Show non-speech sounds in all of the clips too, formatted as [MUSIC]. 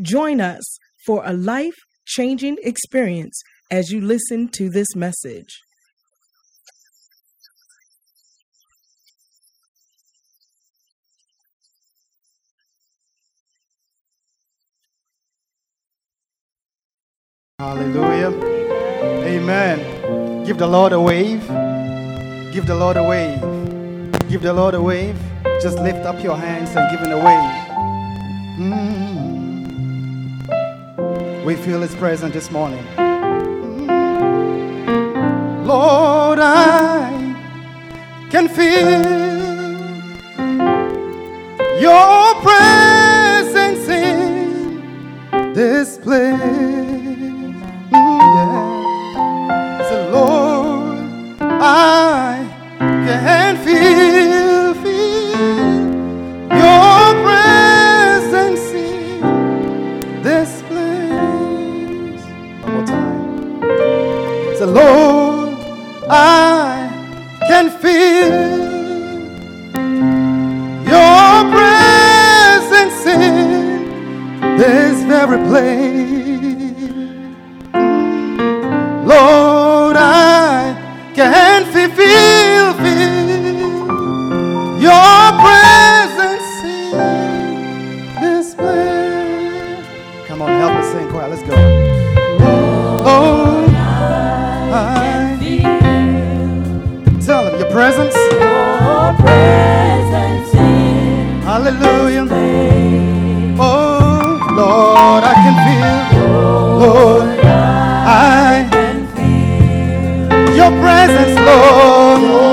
Join us for a life-changing experience as you listen to this message. Hallelujah. Amen. Give the Lord a wave. Give the Lord a wave. Give the Lord a wave. Just lift up your hands and give him a wave. Mm. We feel his presence this morning. Lord, I can feel your presence in this place. Mm, yeah. Lord, I can feel presence, Lord.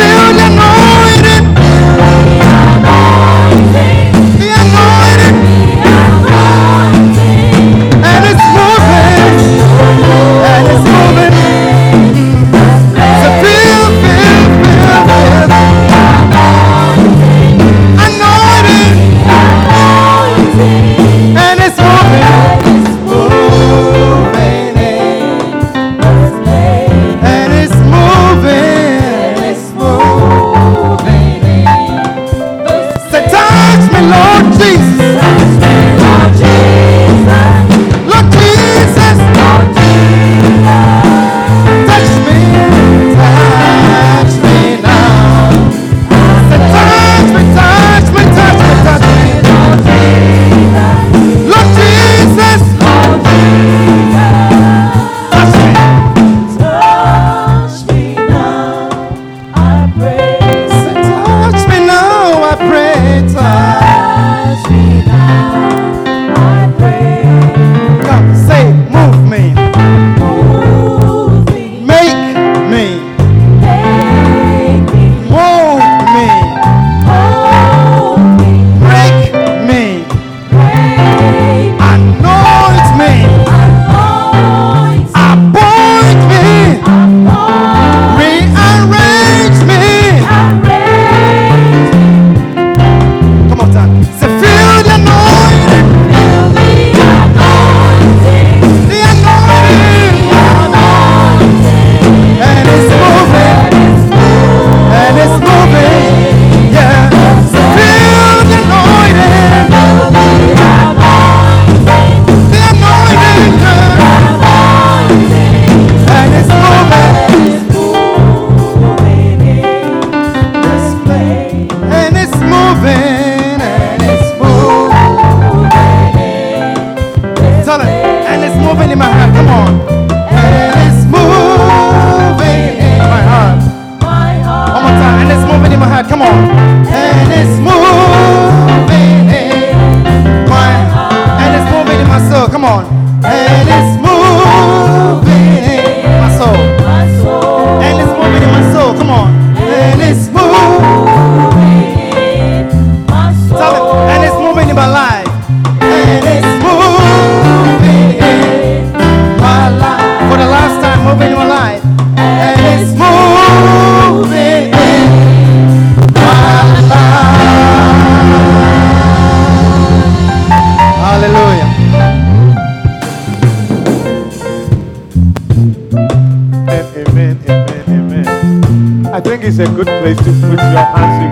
On.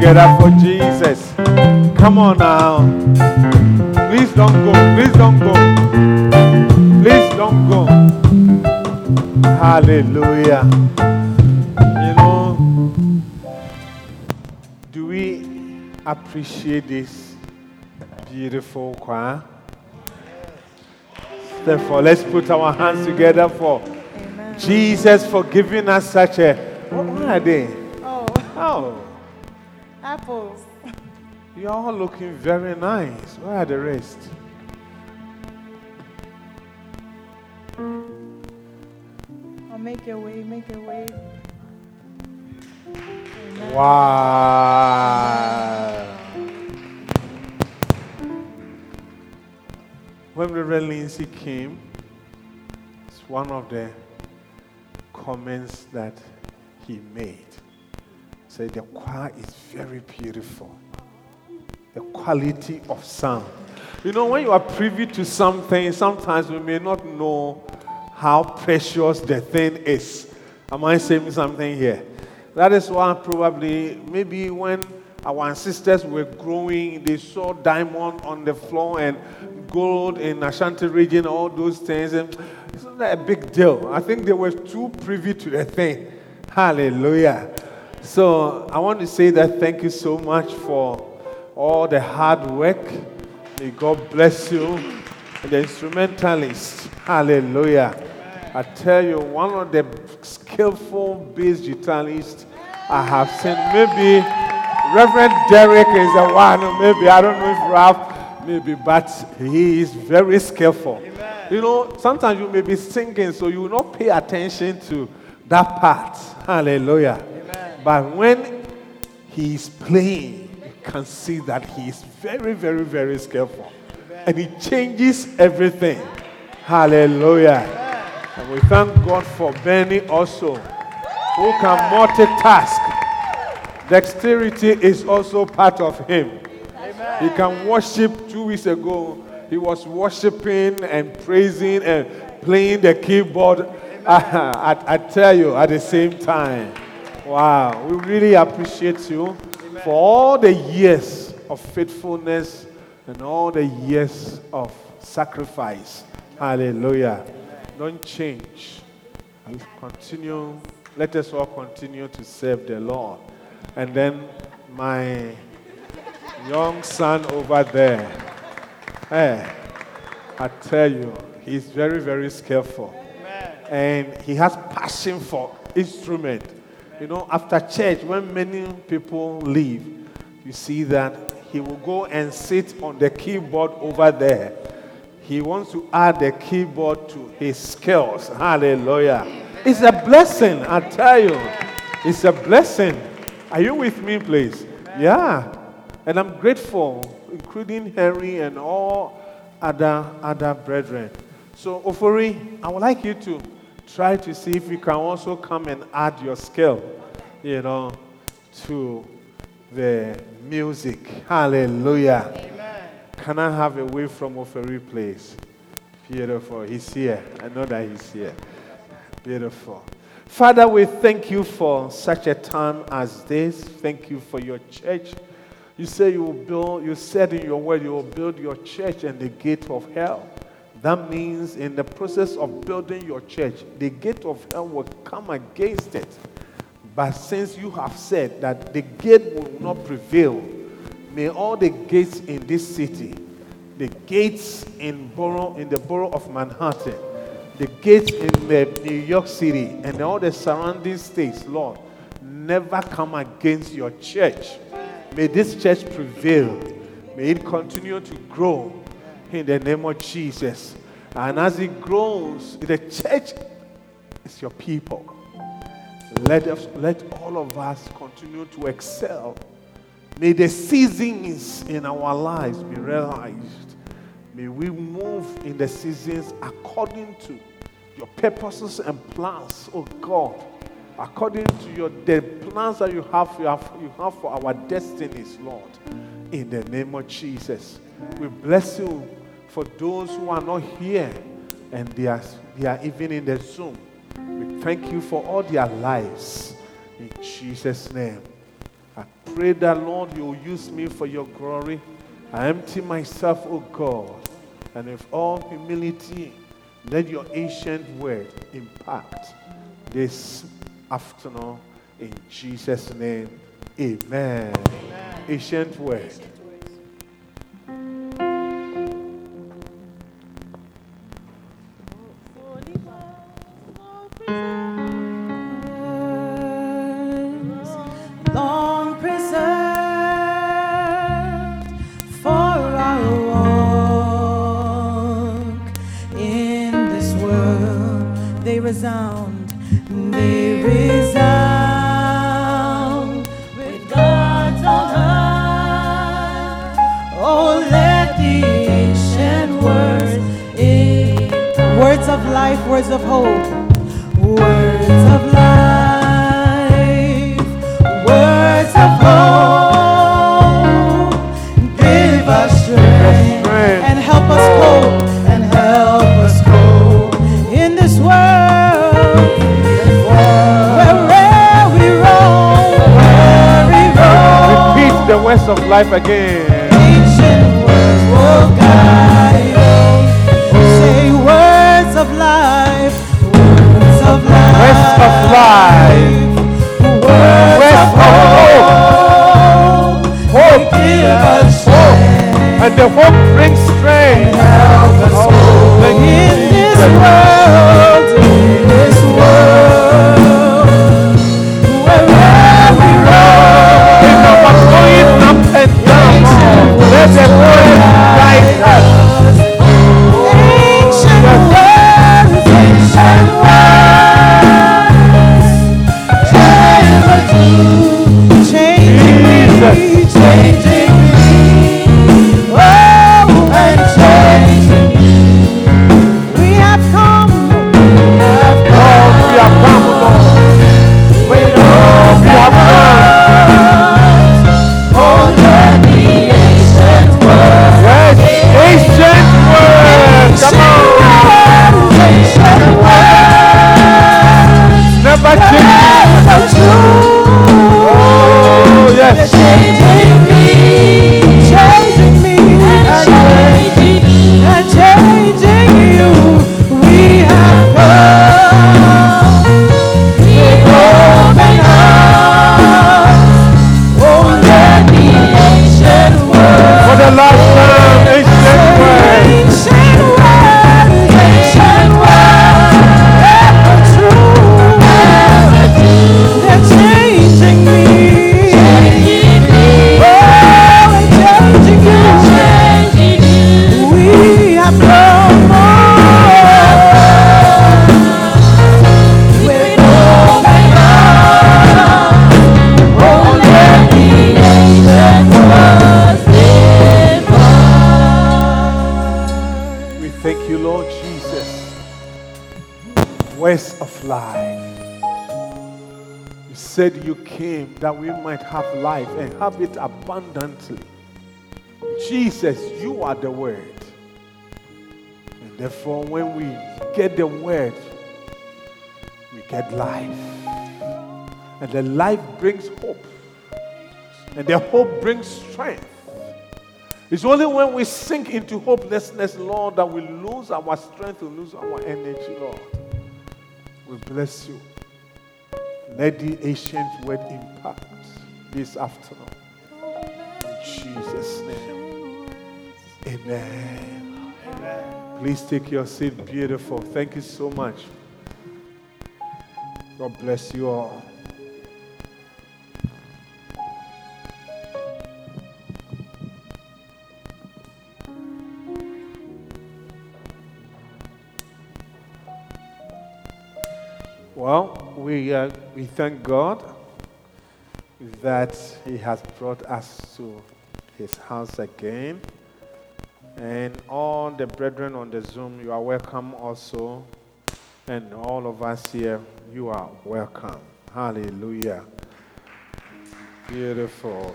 Together for Jesus. Come on now. Please don't go. Please don't go. Please don't go. Hallelujah. You know, do we appreciate this beautiful choir? Therefore, let's put our hands together for Amen. Jesus for giving us such a. What are they? Oh. Oh. Apples. You're all looking very nice. Where are the rest? I'll make your way, make your way. Wow. When Reverend Lindsay came, it's one of the comments that he made said the choir is very beautiful. The quality of sound. You know, when you are privy to something, sometimes we may not know how precious the thing is. Am I saying something here? That is why probably maybe when our ancestors were growing, they saw diamond on the floor and gold in Ashanti region, all those things. And it's not a big deal. I think they were too privy to the thing. Hallelujah. So I want to say that thank you so much for all the hard work. May God bless you. And the instrumentalist, hallelujah. I tell you, one of the skillful bass guitarists I have seen, maybe Reverend Derek is the one, maybe, I don't know if Ralph, maybe, but he is very skillful. Amen. You know, sometimes you may be singing, so you will not pay attention to that part. Hallelujah. But when he's playing, you can see that he's very, very, very skillful. And he changes everything. Hallelujah. And we thank God for Benny also, who can multitask. Dexterity is also part of him. He can worship two weeks ago. he was worshiping and praising and playing the keyboard. [LAUGHS] I, I, tell you, at the same time. Wow, we really appreciate you for all the years of faithfulness and all the years of sacrifice. Hallelujah. Don't change. Continue. Let us all continue to serve the Lord. And then my young son over there, hey, I tell you, he's very, very skillful. And he has passion for instrument. You know, after church, when many people leave, you see that he will go and sit on the keyboard over there. He wants to add the keyboard to his skills. Hallelujah. It's a blessing, I tell you. It's a blessing. Are you with me, please? Yeah. And I'm grateful, including Henry and all other, other brethren. So, Ofori, I would like you to try to see if you can also come and add your skill, you know, to the music. Hallelujah. Amen. Can I have a wave from Ofori, please? Beautiful. He's here. I know that he's here. Beautiful. Father, we thank you for such a time as this. Thank you for your church. You say you will build, you said in your word, you will build your church and the gate of hell. That means in the process of building your church, the gate of hell will come against it. But since you have said that the gate will not prevail, may all the gates in this city, the gates in borough in the borough of Manhattan, the gates in the New York City and all the surrounding states, Lord, never come against your church. May this church prevail. May it continue to grow in the name of Jesus. And as it grows, the church is your people. Let us let all of us continue to excel. May the seasons in our lives be realized. May we move in the seasons according to your purposes and plans, oh God. According to your the plans that you have, you have, you have for our destinies, Lord. In the name of Jesus. We bless you for those who are not here and they are, they are even in the Zoom. We thank you for all their lives. In Jesus' name. I pray that, Lord, you use me for your glory. I empty myself, O oh God, and with all humility, let your ancient word impact this afternoon. In Jesus' name, amen. Ancient word. And have it abundantly. Jesus, you are the word. And therefore, when we get the word, we get life. And the life brings hope. And the hope brings strength. It's only when we sink into hopelessness, Lord, that we lose our strength, we lose our energy, Lord. We bless you. Let the ancient word impact this afternoon. In Jesus' name. Amen. Please take your seat. Beautiful. Thank you so much. God bless you all. Well, we, uh, we thank God that He has brought us to His house again. And all the brethren on the Zoom, you are welcome also. And all of us here, you are welcome. Hallelujah. Beautiful.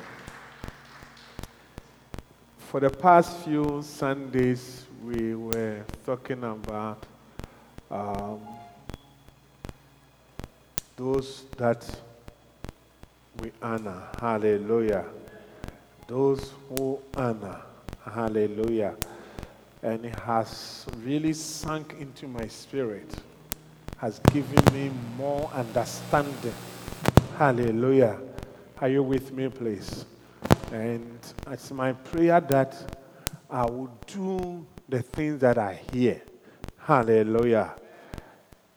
For the past few Sundays, we were talking about um, those that we honor. Hallelujah. Those who honor. Hallelujah. And it has really sunk into my spirit, has given me more understanding. Hallelujah. Are you with me, please? And it's my prayer that I will do the things that I hear. Hallelujah.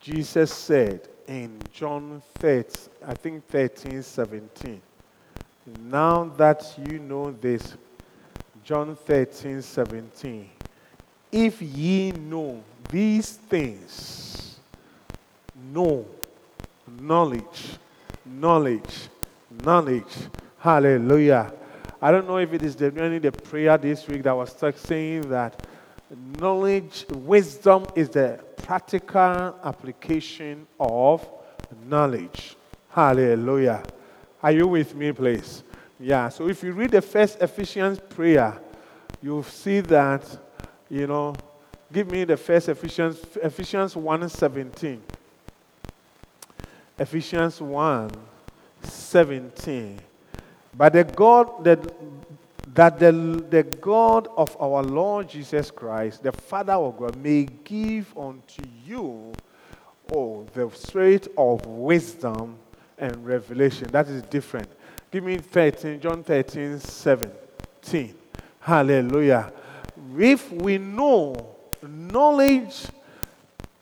Jesus said, in John 13, I think 13, 17. Now that you know this, John 13, 17. If ye know these things, know, knowledge, knowledge, knowledge. Hallelujah. I don't know if it is only the prayer this week that was saying that knowledge, wisdom is the practical application of knowledge. Hallelujah. Are you with me, please? Yeah, so if you read the first Ephesians prayer, you'll see that, you know, give me the first Ephesians, Ephesians 1 17. Ephesians 1 17. But the God that that the, the God of our Lord Jesus Christ, the Father of God, may give unto you oh, the spirit of wisdom and revelation. That is different. Give me 13, John 13, 17. Hallelujah. If we know knowledge,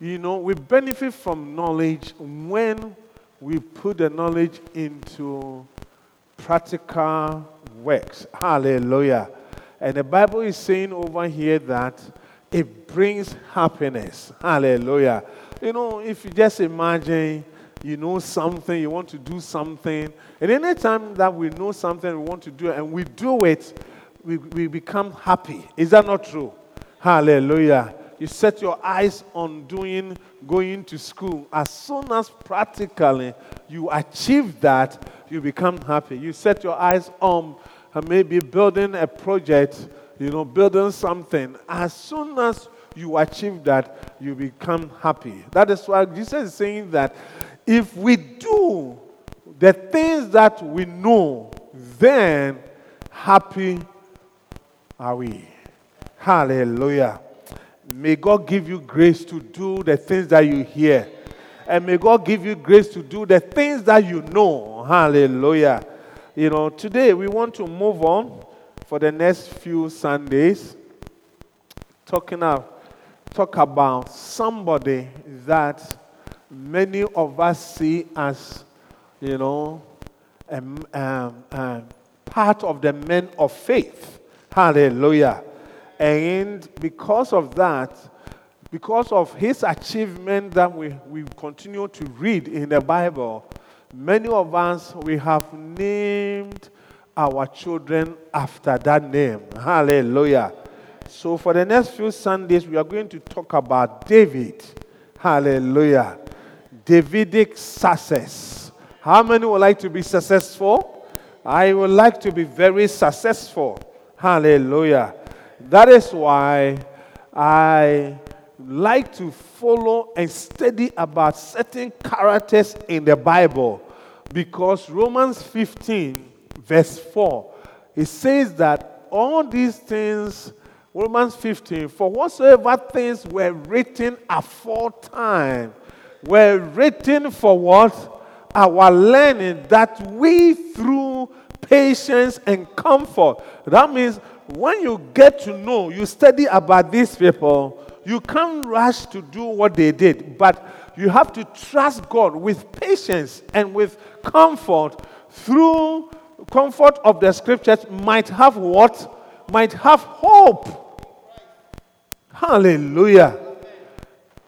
you know, we benefit from knowledge when we put the knowledge into practical works. Hallelujah. And the Bible is saying over here that it brings happiness. Hallelujah. You know, if you just imagine you know something, you want to do something, and any time that we know something we want to do and we do it, we, we become happy. Is that not true? Hallelujah. You set your eyes on doing, going to school. As soon as practically you achieve that, you become happy. You set your eyes on uh, maybe building a project, you know, building something. As soon as you achieve that, you become happy. That is why Jesus is saying that if we do the things that we know, then happy are we. Hallelujah. May God give you grace to do the things that you hear. And may God give you grace to do the things that you know. Hallelujah. You know, today we want to move on for the next few Sundays, talking about, talk about somebody that many of us see as, you know, um, um, um, part of the men of faith. Hallelujah. And because of that, because of his achievement that we, we continue to read in the Bible, many of us, we have named our children after that name. Hallelujah. So, for the next few Sundays, we are going to talk about David. Hallelujah. Davidic success. How many would like to be successful? I would like to be very successful. Hallelujah. That is why I like to follow and study about certain characters in the Bible because Romans 15, verse 4, it says that all these things Romans 15, for whatsoever things were written aforetime were written for what? Our learning, that we through patience and comfort. That means when you get to know, you study about these people, you can't rush to do what they did, but you have to trust God with patience and with comfort through comfort of the scriptures might have what? Might have hope Hallelujah.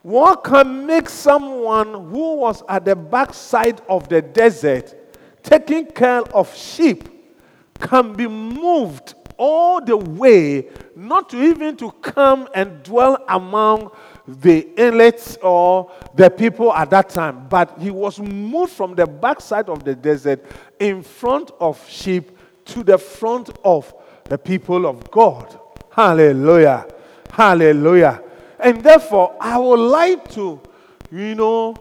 What can make someone who was at the backside of the desert taking care of sheep can be moved all the way not to even to come and dwell among the inlets or the people at that time but he was moved from the backside of the desert in front of sheep to the front of the people of god hallelujah Hallelujah. And therefore, I would like to, you know,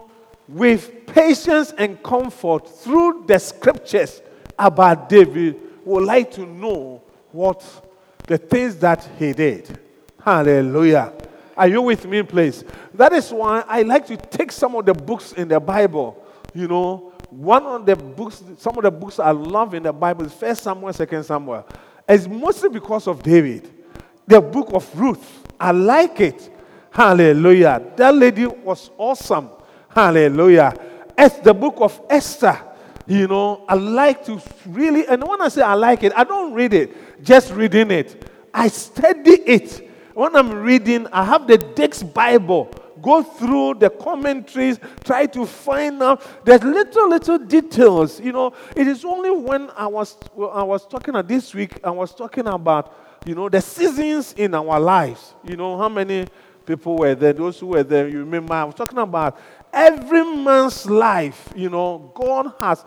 with patience and comfort through the scriptures about David, would like to know what the things that he did. Hallelujah. Are you with me, please? That is why I like to take some of the books in the Bible. You know, one of the books, some of the books I love in the Bible is First Samuel, Second Samuel. It's mostly because of David. The book of Ruth I like it. Hallelujah. That lady was awesome. Hallelujah. As the book of Esther, you know, I like to really, and when I say I like it, I don't read it, just reading it. I study it. When I'm reading, I have the Dake's Bible. Go through the commentaries, try to find out. There's little, little details. You know, it is only when I was I was talking at this week, I was talking about you know, the seasons in our lives. You know, how many people were there? Those who were there, you remember, I was talking about every man's life, you know, God has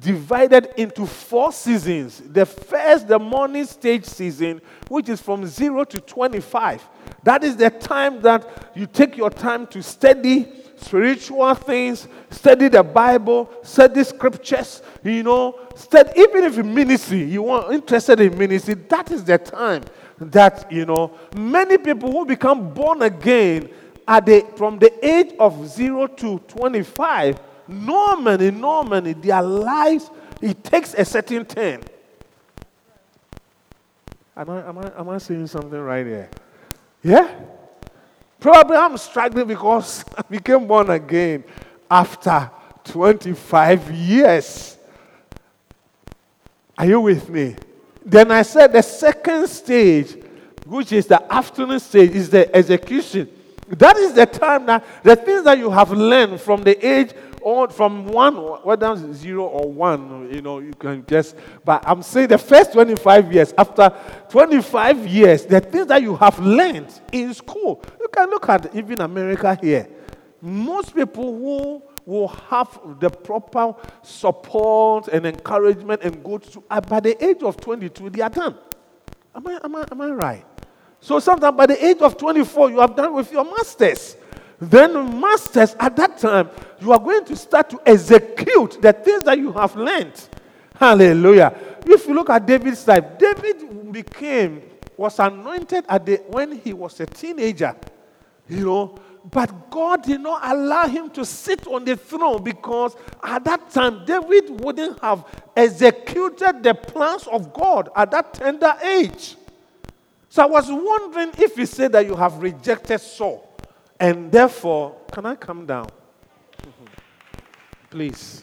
divided into four seasons. The first, the morning stage season, which is from 0 to 25. That is the time that you take your time to study spiritual things, study the Bible, study scriptures, you know, study, even if in ministry, you are interested in ministry, that is the time that, you know, many people who become born again at the, from the age of 0 to 25, normally, normally, their lives, it takes a certain turn. Am I, am, I, am I saying something right here? Yeah? Probably I'm struggling because [LAUGHS] I became born again after 25 years. Are you with me? Then I said the second stage, which is the afternoon stage, is the execution. That is the time that the things that you have learned from the age or from one, whether zero or one, you know, you can just. But I'm saying the first 25 years, after 25 years, the things that you have learned in school, you can look at even America here. Most people who will have the proper support and encouragement and go to, uh, by the age of 22, they are done. Am I, am I, am I right? So sometimes by the age of 24, you have done with your masters. Then, masters, at that time, you are going to start to execute the things that you have learned. Hallelujah. If you look at David's life, David became, was anointed at the, when he was a teenager. You know, but God did not allow him to sit on the throne because at that time David wouldn't have executed the plans of God at that tender age. So I was wondering if you say that you have rejected Saul. And therefore, can I come down? Please.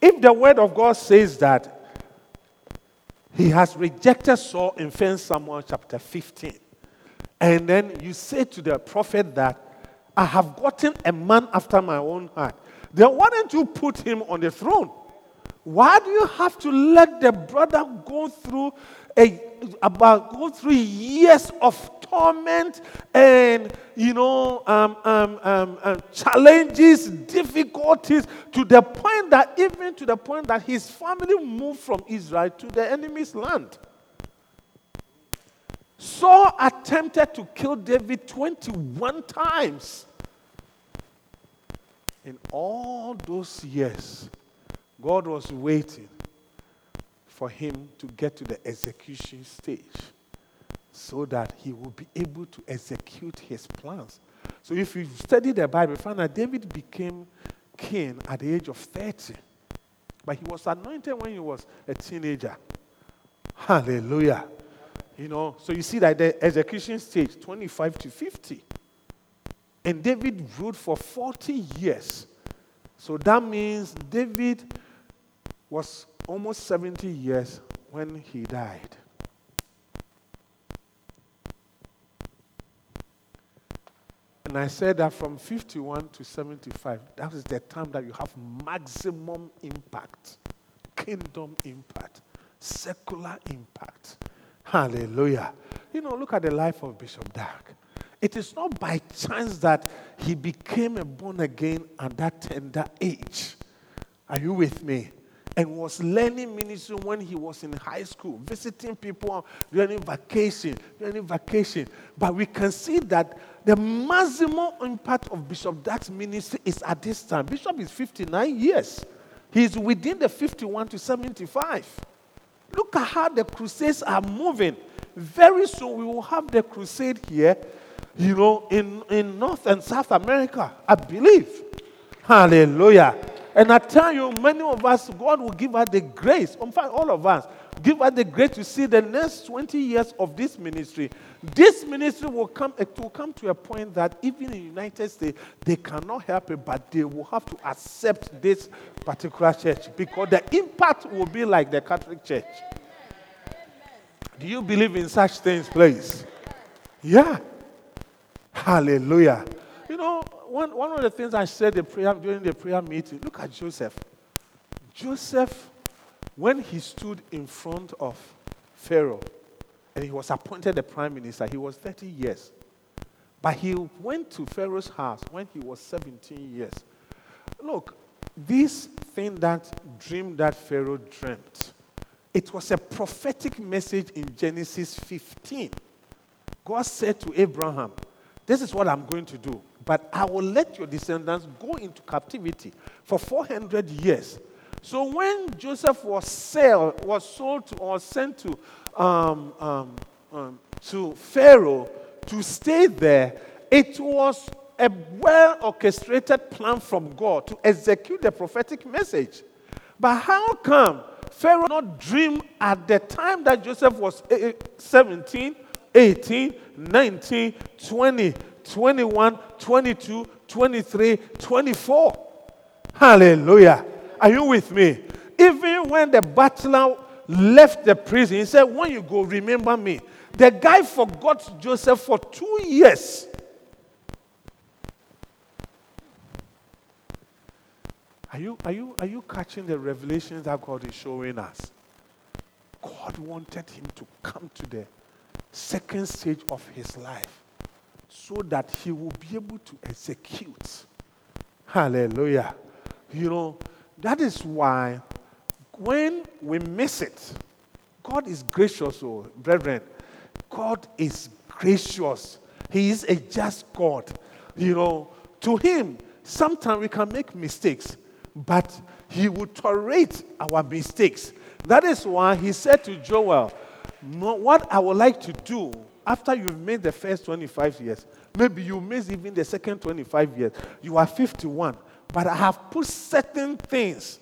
If the word of God says that he has rejected Saul in 1 Samuel chapter 15, and then you say to the prophet that I have gotten a man after my own heart, then why don't you put him on the throne? Why do you have to let the brother go through a about go through years of torment and you know um, um, um, um, challenges, difficulties to the point that even to the point that his family moved from Israel to the enemy's land. Saul attempted to kill David 21 times. In all those years, God was waiting for him to get to the execution stage so that he would be able to execute his plans. So if you study the Bible, find that David became king at the age of 30. But he was anointed when he was a teenager. Hallelujah. You know, so you see that the execution stage, 25 to 50. And David ruled for 40 years. So that means David was almost 70 years when he died. And I said that from 51 to 75, that is the time that you have maximum impact, kingdom impact, secular impact. Hallelujah. You know, look at the life of Bishop Dag. It is not by chance that he became a born again at that tender age. Are you with me? and was learning ministry when he was in high school, visiting people during vacation, during vacation. But we can see that the maximum impact of Bishop Dag's ministry is at this time. Bishop is 59 years. He's within the 51 to 75. Look at how the crusades are moving. Very soon we will have the crusade here, you know, in, in North and South America, I believe. Hallelujah. And I tell you, many of us, God will give us the grace. In fact, all of us, give us the grace to see the next 20 years of this ministry. This ministry will come, it will come to a point that even in the United States, they cannot help it, but they will have to accept this particular church because the impact will be like the Catholic Church. Do you believe in such things, please? Yeah. Hallelujah. You know, one, one of the things I said the prayer, during the prayer meeting, look at Joseph. Joseph, when he stood in front of Pharaoh and he was appointed the prime minister, he was 30 years. But he went to Pharaoh's house when he was 17 years. Look, this thing that dream that Pharaoh dreamt, it was a prophetic message in Genesis 15. God said to Abraham, This is what I'm going to do. But I will let your descendants go into captivity for 400 years. So when Joseph was, sell, was sold to, or sent to, um, um, um, to Pharaoh to stay there, it was a well orchestrated plan from God to execute the prophetic message. But how come Pharaoh not dream at the time that Joseph was 17, 18, 19, 20, 21, 22, 23, 24. Hallelujah. Are you with me? Even when the butler left the prison, he said, When you go, remember me. The guy forgot Joseph for two years. Are you, are, you, are you catching the revelations that God is showing us? God wanted him to come to the second stage of his life so that he will be able to execute. Hallelujah. You know, that is why when we miss it, God is gracious, oh, brethren. God is gracious. He is a just God. You know, to Him, sometimes we can make mistakes, but He will tolerate our mistakes. That is why He said to Joel, What I would like to do after you've made the first 25 years, maybe you miss even the second 25 years, you are 51. But I have put certain things,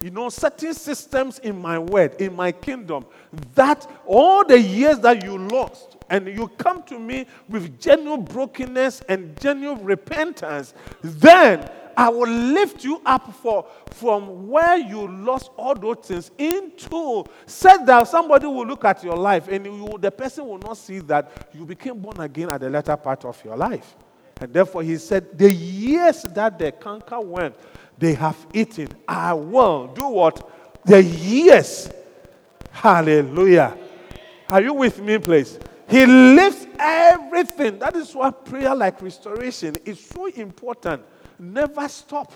you know, certain systems in my word, in my kingdom, that all the years that you lost, and you come to me with genuine brokenness and genuine repentance, then I will lift you up for, from where you lost all those things into said that somebody will look at your life and you, the person will not see that you became born again at the latter part of your life. And therefore, he said, The years that the cankerworm, they have eaten. I will do what? the years. Hallelujah. Are you with me, please? He lifts everything. That is why prayer like restoration is so important. Never stop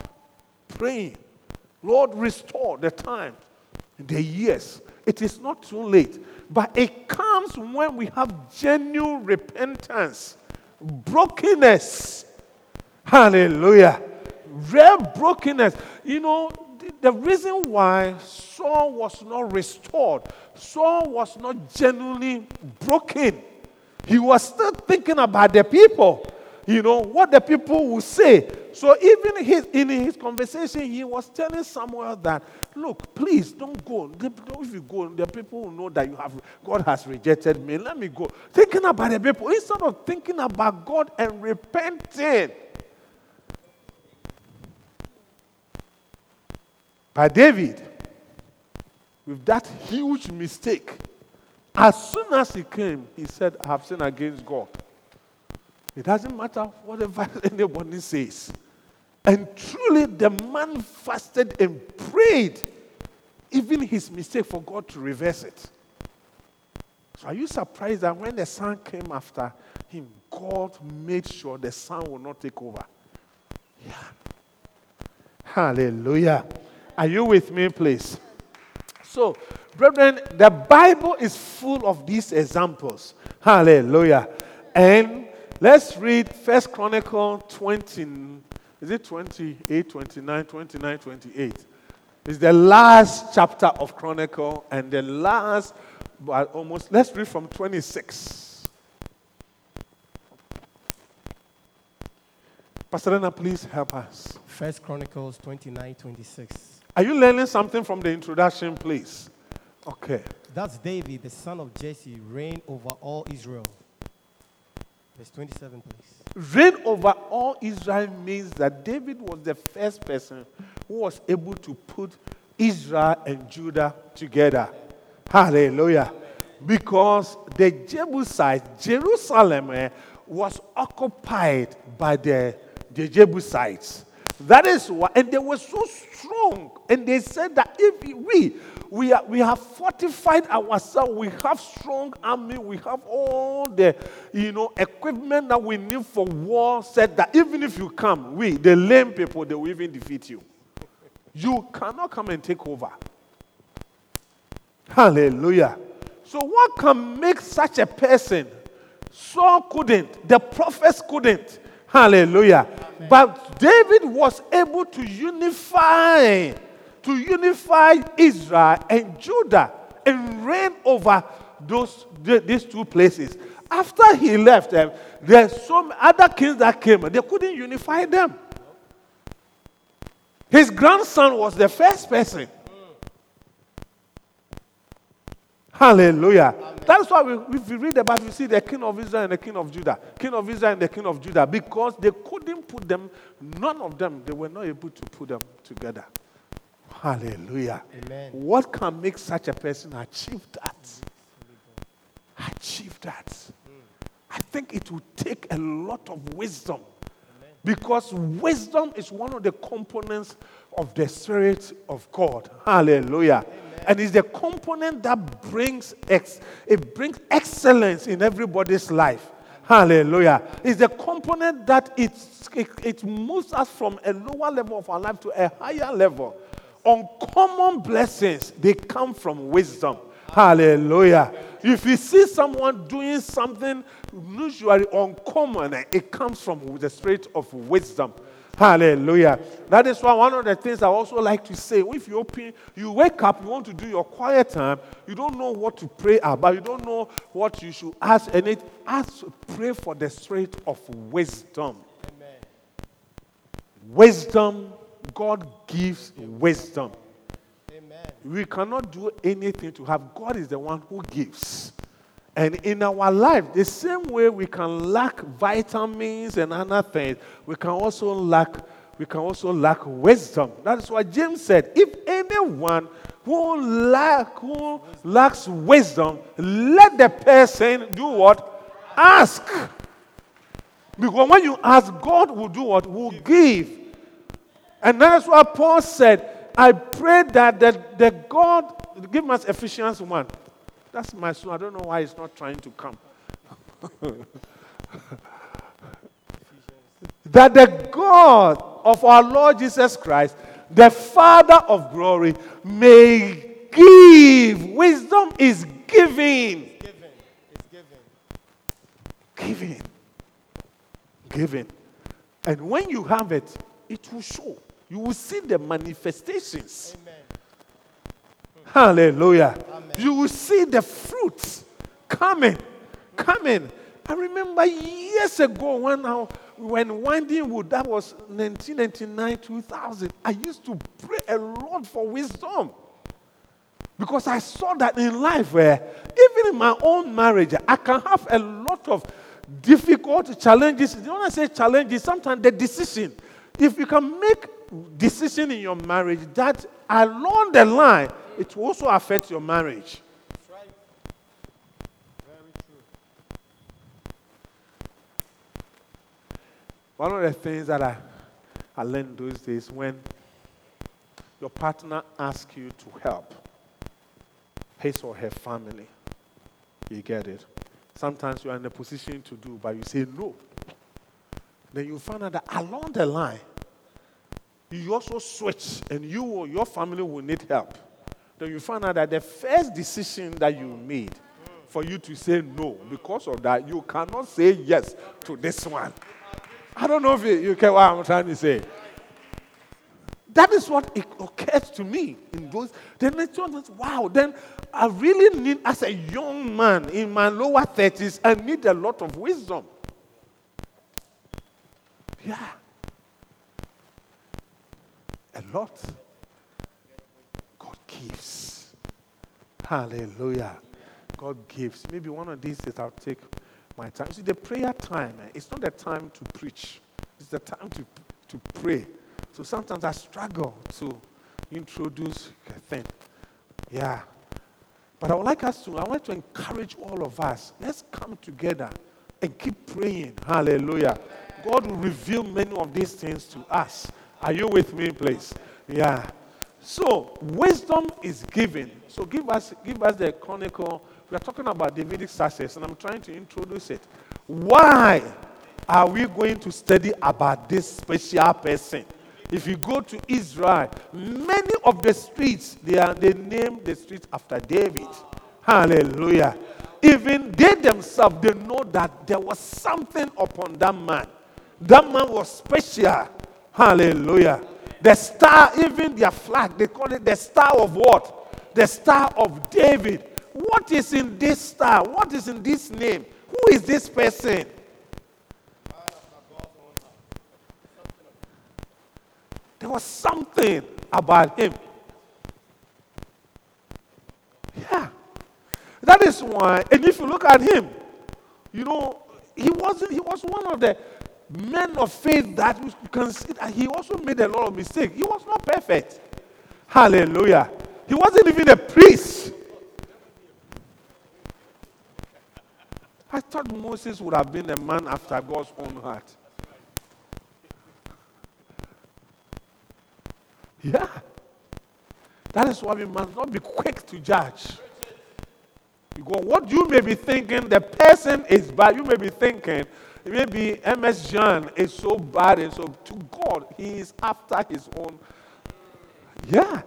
praying. Lord, restore the time, the years. It is not too late. But it comes when we have genuine repentance, brokenness. Hallelujah. Real brokenness. You know, the reason why Saul was not restored, Saul was not genuinely broken. He was still thinking about the people, you know, what the people will say. So even his, in his conversation, he was telling Samuel that, look, please don't go. If you go, the people will know that you have God has rejected me. Let me go. Thinking about the people instead of thinking about God and repenting. By David, with that huge mistake, as soon as he came, he said, I have sinned against God. It doesn't matter whatever [LAUGHS] anybody says. And truly, the man fasted and prayed, even his mistake, for God to reverse it. So, are you surprised that when the son came after him, God made sure the son will not take over? Yeah. Hallelujah. Are you with me, please? So, brethren, the Bible is full of these examples. Hallelujah. And let's read First Chronicle 20. Is it 28, 29, 29, 28? It's the last chapter of Chronicle and the last, but almost, let's read from 26. Pastor Lena, please help us. First Chronicles 29, 26. Are you learning something from the introduction, please? Okay. That's David, the son of Jesse, reigned over all Israel. Verse 27, please. Reign over all Israel means that David was the first person who was able to put Israel and Judah together. Hallelujah. Because the Jebusites, Jerusalem eh, was occupied by the, the Jebusites. That is why, and they were so strong. And they said that if we we, are, we have fortified ourselves, we have strong army, we have all the you know equipment that we need for war, said that even if you come, we, the lame people, they will even defeat you. You cannot come and take over. Hallelujah. So, what can make such a person? Saul couldn't, the prophets couldn't. Hallelujah. But David was able to unify, to unify Israel and Judah and reign over those these two places. After he left them, there's some other kings that came, they couldn't unify them. His grandson was the first person Hallelujah. Amen. That's why we, if you read the Bible, you see the king of Israel and the king of Judah. King of Israel and the king of Judah. Because they couldn't put them, none of them, they were not able to put them together. Hallelujah. Amen. What can make such a person achieve that? Achieve that. I think it will take a lot of wisdom. Because wisdom is one of the components of the Spirit of God. Hallelujah. Amen and it's the component that brings ex- it brings excellence in everybody's life. Hallelujah. It's the component that it, it, moves us from a lower level of our life to a higher level. Uncommon blessings, they come from wisdom. Hallelujah. If you see someone doing something usually uncommon, it comes from the spirit of wisdom. Hallelujah. That is why one of the things I also like to say if you open, you wake up, you want to do your quiet time, you don't know what to pray about, you don't know what you should ask, and it ask, pray for the spirit of wisdom. Amen. Wisdom, God gives wisdom. Amen. We cannot do anything to have, God is the one who gives. And in our life, the same way we can lack vitamins and other things, we can also lack we can also lack wisdom. That is why James said, if anyone who lack who lacks wisdom, let the person do what? Ask. Because when you ask, God will do what? Will give. And that's why Paul said, I pray that the, the God, give us Ephesians 1. That's my son. I don't know why he's not trying to come. [LAUGHS] that the God of our Lord Jesus Christ, the Father of glory, may give. Wisdom is giving. Given. It's given. Giving. Giving. And when you have it, it will show. You will see the manifestations. Amen. Hallelujah. Amen. You will see the fruits coming. Coming. I remember years ago when I, when Winding Wood, that was 1999, 2000, I used to pray a lot for wisdom. Because I saw that in life where, even in my own marriage, I can have a lot of difficult challenges. You When I say challenges, sometimes the decision. If you can make decision in your marriage that along the line, it will also affect your marriage. Right. One of the things that I, I learned those days when your partner asks you to help his or her family, you get it. Sometimes you are in a position to do, but you say no. Then you find out that along the line, you also switch and you or your family will need help. Then you find out that the first decision that you made for you to say no, because of that, you cannot say yes to this one. I don't know if you, you what I'm trying to say. That is what it occurred to me in those. Then I thought, wow, then I really need, as a young man in my lower 30s, I need a lot of wisdom. Yeah. A lot. Gives. Hallelujah. God gives. Maybe one of these days I'll take my time. You see, the prayer time, eh, it's not the time to preach, it's the time to, to pray. So sometimes I struggle to introduce a thing. Yeah. But I would like us to, I want to encourage all of us. Let's come together and keep praying. Hallelujah. God will reveal many of these things to us. Are you with me, please? Yeah. So wisdom is given. So give us give us the chronicle. We are talking about Davidic success, and I'm trying to introduce it. Why are we going to study about this special person? If you go to Israel, many of the streets they are they name the streets after David. Hallelujah. Even they themselves they know that there was something upon that man. That man was special. Hallelujah. The star, even their flag, they call it the star of what? The star of David. What is in this star? What is in this name? Who is this person? There was something about him. Yeah. That is why, and if you look at him, you know, he wasn't, he was one of the men of faith that see that he also made a lot of mistakes. He was not perfect. Hallelujah. He wasn't even a priest. I thought Moses would have been a man after God's own heart. Yeah. That is why we must not be quick to judge. Because what you may be thinking, the person is bad. You may be thinking, maybe MS John is so bad and so to God, he is after his own. Yeah.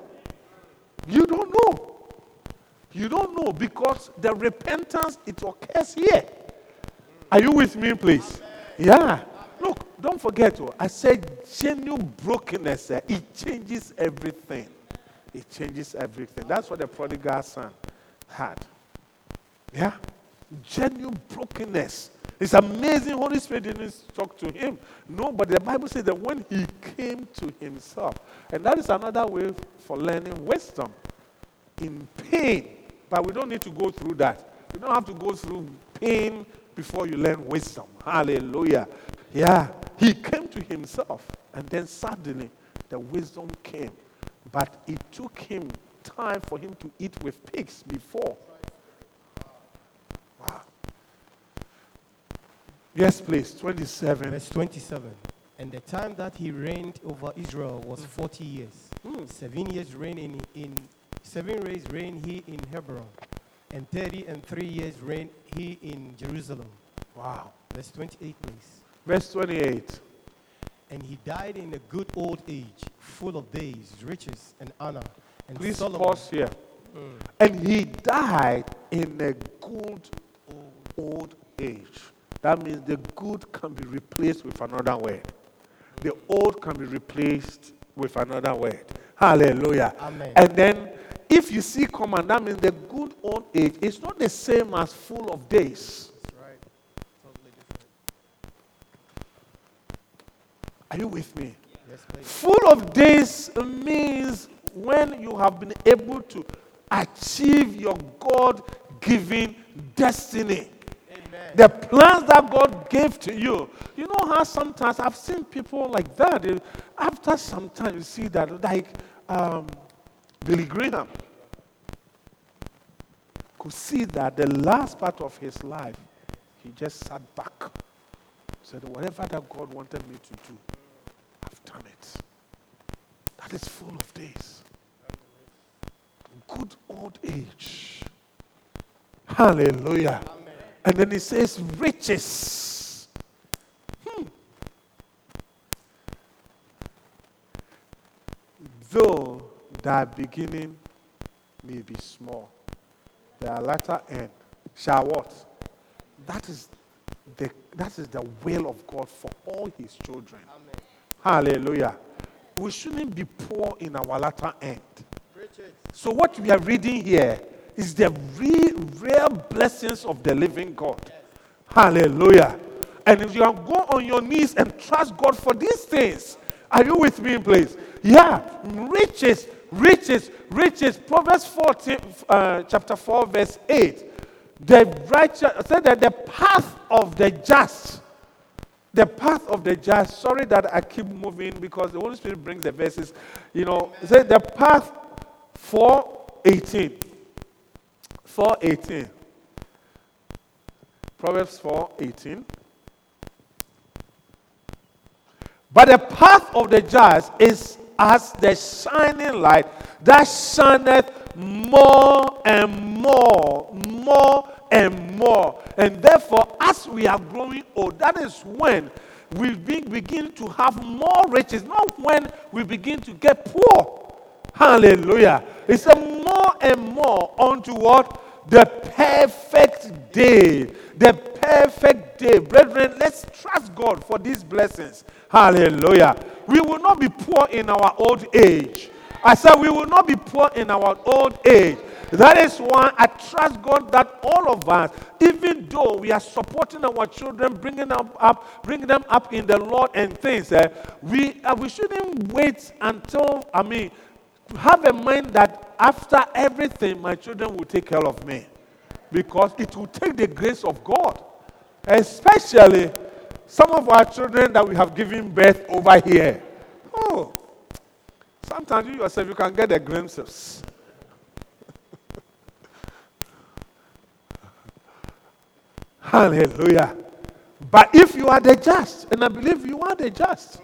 You don't know. You don't know because the repentance it occurs here. Are you with me, please? Yeah. Look, don't forget. oh, I said genuine brokenness. eh, It changes everything. It changes everything. That's what the prodigal son had. Yeah. Genuine brokenness. It's amazing. Holy Spirit didn't talk to him. No, but the Bible says that when he came to himself, and that is another way for learning wisdom in pain. But we don't need to go through that. You don't have to go through pain before you learn wisdom. Hallelujah. Yeah. He came to himself, and then suddenly the wisdom came. But it took him time for him to eat with pigs before. Yes, please. 27. Verse 27. And the time that he reigned over Israel was hmm. 40 years. Hmm. Seven years reign in, in seven years reign he in Hebron, and thirty and three years reign he in Jerusalem. Wow. Verse 28, please. Verse 28. And he died in a good old age, full of days, riches, and honor. And Please Solomon, pause here. Hmm. And he died in a good old age. That means the good can be replaced with another word. The old can be replaced with another word. Hallelujah. Amen. And then if you see command, that means the good old age is not the same as full of days. That's right. Totally different. Are you with me? Yes, please. Full of days means when you have been able to achieve your God given destiny. The plans that God gave to you. You know how sometimes I've seen people like that. After some time, you see that, like um, Billy Graham could see that the last part of his life, he just sat back. Said, Whatever that God wanted me to do, I've done it. That is full of days. Good old age. Hallelujah. And then he says, riches. Hmm. Though thy beginning may be small, thy latter end shall what? That is the that is the will of God for all his children. Hallelujah. We shouldn't be poor in our latter end. Riches. So, what we are reading here is the real, real blessings of the living God. Hallelujah. And if you are go on your knees and trust God for these things, are you with me, please? Yeah, riches, riches, riches. Proverbs 14, uh, chapter 4, verse 8. The righteous said that the path of the just the path of the just. Sorry that I keep moving because the Holy Spirit brings the verses. You know, say the path 418. 418. Proverbs 418. But the path of the just is as the shining light that shineth more and more, more and more. And therefore, as we are growing old, that is when we begin to have more riches, not when we begin to get poor. Hallelujah. It's a more and more unto what? The perfect day. The perfect day. Brethren, let's trust God for these blessings. Hallelujah. We will not be poor in our old age. I said we will not be poor in our old age. That is why I trust God that all of us, even though we are supporting our children, bringing them up, bringing them up in the Lord and things, eh, we uh, we shouldn't wait until I mean have a mind that after everything, my children will take care of me. Because it will take the grace of God. Especially some of our children that we have given birth over here. Oh, sometimes you yourself, you can get the glimpses. [LAUGHS] Hallelujah. But if you are the just, and I believe you are the just,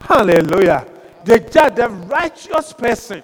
hallelujah. The just, the righteous person,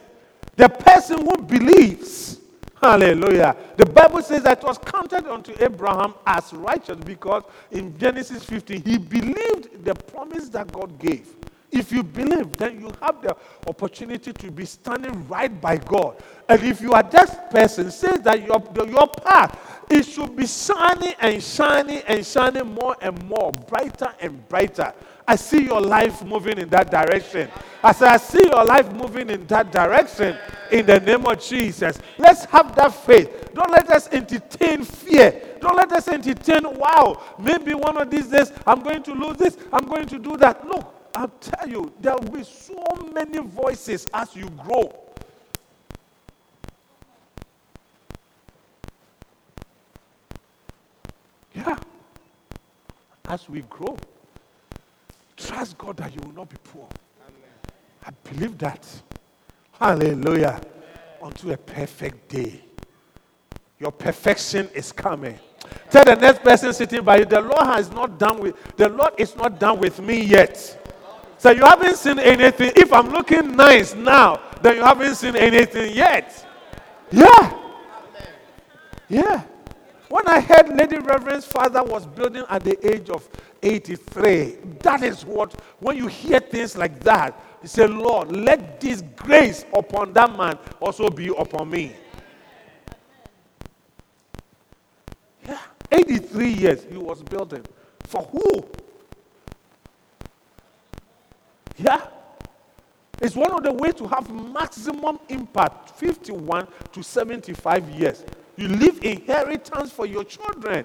the person who believes, hallelujah. The Bible says that it was counted unto Abraham as righteous because in Genesis 15, he believed the promise that God gave. If you believe, then you have the opportunity to be standing right by God. And if you are that person, says that your, your path, it should be shining and shining and shining more and more, brighter and brighter. I see your life moving in that direction. I I see your life moving in that direction in the name of Jesus. Let's have that faith. Don't let us entertain fear. Don't let us entertain, wow, maybe one of these days I'm going to lose this, I'm going to do that. Look, I'll tell you, there will be so many voices as you grow. Yeah. As we grow, trust God that you will not be poor. I believe that. Hallelujah. Unto a perfect day. Your perfection is coming. Tell the next person sitting by you, the Lord has not done with the Lord is not done with me yet. So you haven't seen anything. If I'm looking nice now, then you haven't seen anything yet. Yeah. Yeah. When I heard Lady Reverend's father was building at the age of 83, that is what, when you hear things like that, you say, Lord, let this grace upon that man also be upon me. Yeah. 83 years he was building. For who? Yeah. It's one of the ways to have maximum impact 51 to 75 years. You leave inheritance for your children.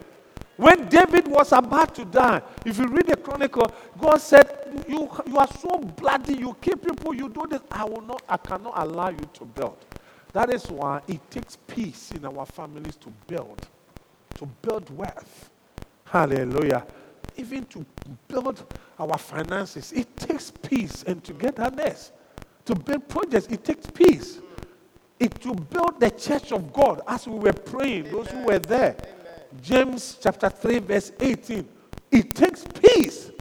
When David was about to die, if you read the chronicle, God said, you, you are so bloody, you kill people, you do this. I will not, I cannot allow you to build. That is why it takes peace in our families to build, to build wealth. Hallelujah. Even to build our finances, it takes peace and togetherness. To build projects, it takes peace. It to build the church of God as we were praying, those who were there. James chapter 3, verse 18. It takes peace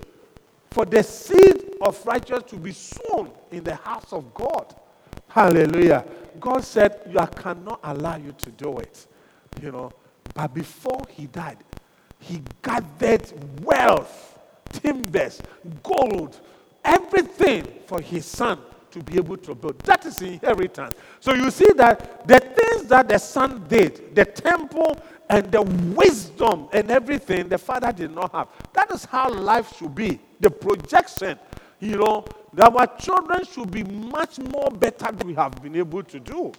for the seed of righteousness to be sown in the house of God. Hallelujah. God said, I cannot allow you to do it. You know, but before he died, he gathered wealth, timbers, gold, everything for his son to be able to build. That is inheritance. So you see that the things that the son did, the temple and the wisdom and everything, the father did not have. That is how life should be. The projection, you know, that our children should be much more better than we have been able to do.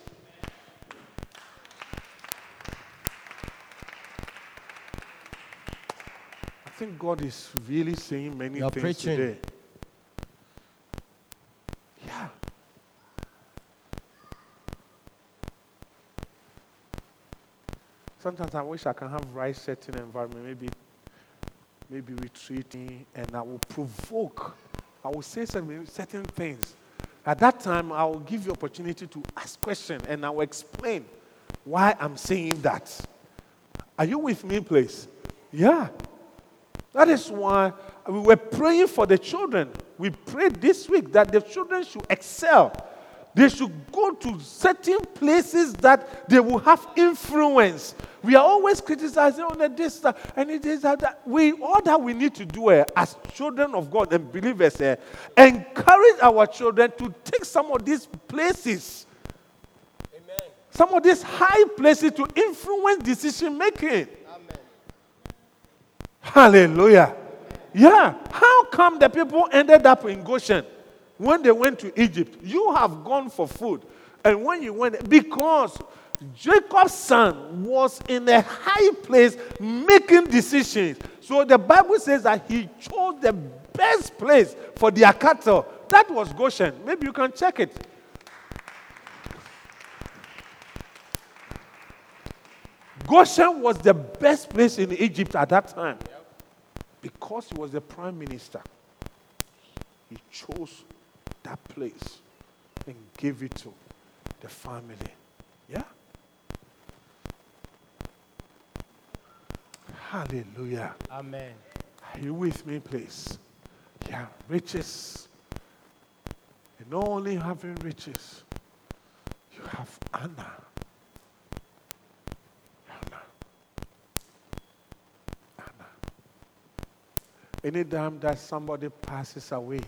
I think God is really saying many You're things preaching. today. Sometimes I wish I can have right setting environment, maybe maybe retreating, and I will provoke. I will say some certain things. At that time, I will give you opportunity to ask questions, and I will explain why I'm saying that. Are you with me, please? Yeah. That is why we were praying for the children. We prayed this week that the children should excel. They should go to certain places that they will have influence. We are always criticizing on the this that, and it is that, that we all that we need to do eh, as children of God and believers eh, encourage our children to take some of these places, some of these high places to influence decision making. Hallelujah. Yeah. How come the people ended up in Goshen when they went to Egypt? You have gone for food. And when you went, because Jacob's son was in a high place making decisions. So the Bible says that he chose the best place for their cattle. That was Goshen. Maybe you can check it. Goshen was the best place in Egypt at that time because he was the prime minister. He chose that place and give it to the family. Yeah? Hallelujah. Amen. Are you with me, please? Yeah, riches. And not only having riches, you have honor. Honor. Honor. Anytime that somebody passes away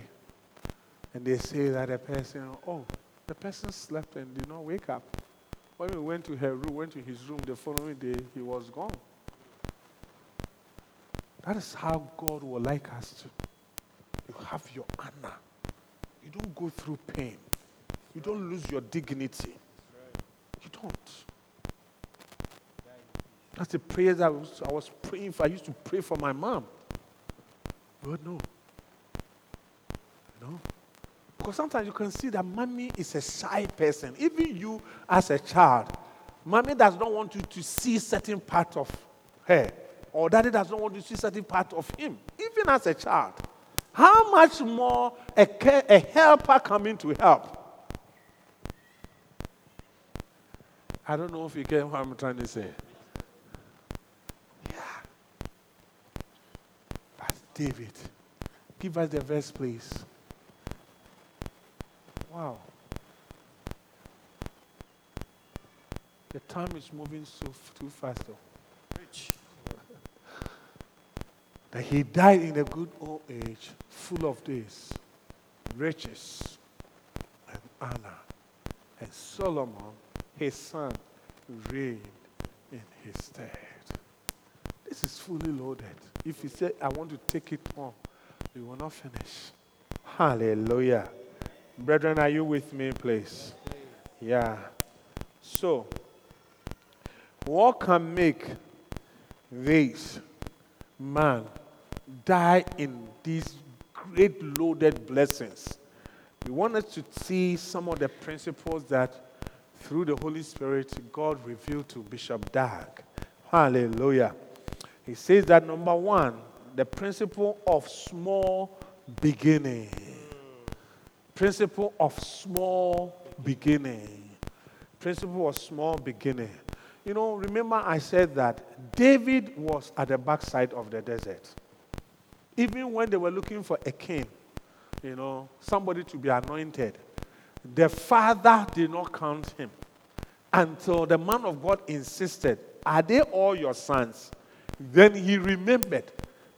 and they say that a person, oh, the person slept and did not wake up. When we went to her room, went to his room the following day, he was gone. That is how God would like us to. You have your honor. You don't go through pain. You don't lose your dignity. You don't. That's the prayers I was, I was praying for. I used to pray for my mom. Lord, no. No. Because sometimes you can see that mommy is a shy person. Even you as a child, mommy does not want you to see certain part of her. Or daddy does not want you to see certain part of him. Even as a child. How much more a, care, a helper coming to help? I don't know if you get what I'm trying to say. Yeah. But David, give us the verse, please. Wow. The time is moving so too fast, though. that he died in a good old age, full of days, riches, and honor. And Solomon, his son, reigned in his stead. This is fully loaded. If you say, I want to take it home, you will not finish. Hallelujah. Brethren, are you with me, please? Yeah. So, what can make this man die in these great loaded blessings? We wanted to see some of the principles that through the Holy Spirit God revealed to Bishop Dag. Hallelujah. He says that number one, the principle of small beginning. Principle of small beginning. Principle of small beginning. You know, remember I said that David was at the backside of the desert. Even when they were looking for a king, you know, somebody to be anointed, the father did not count him until the man of God insisted, Are they all your sons? Then he remembered.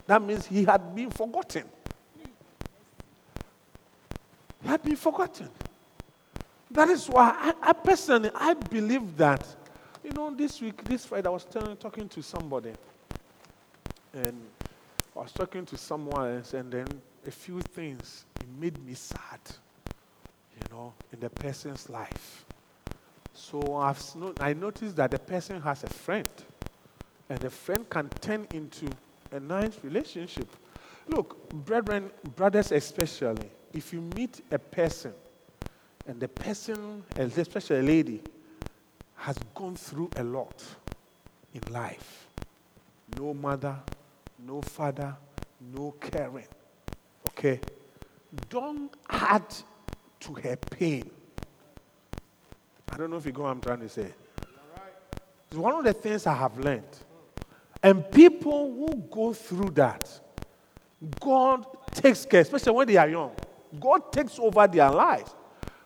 That means he had been forgotten. He had been forgotten. That is why I, I personally I believe that, you know, this week, this Friday, I was telling, talking to somebody, and I was talking to someone else, and then a few things it made me sad, you know, in the person's life. So I've, I noticed that the person has a friend, and the friend can turn into a nice relationship. Look, brethren, brothers especially, if you meet a person and the person, especially a lady, has gone through a lot in life no mother, no father, no caring. Okay? Don't add to her pain. I don't know if you go what I'm trying to say. It's one of the things I have learned. And people who go through that, God takes care, especially when they are young. God takes over their lives.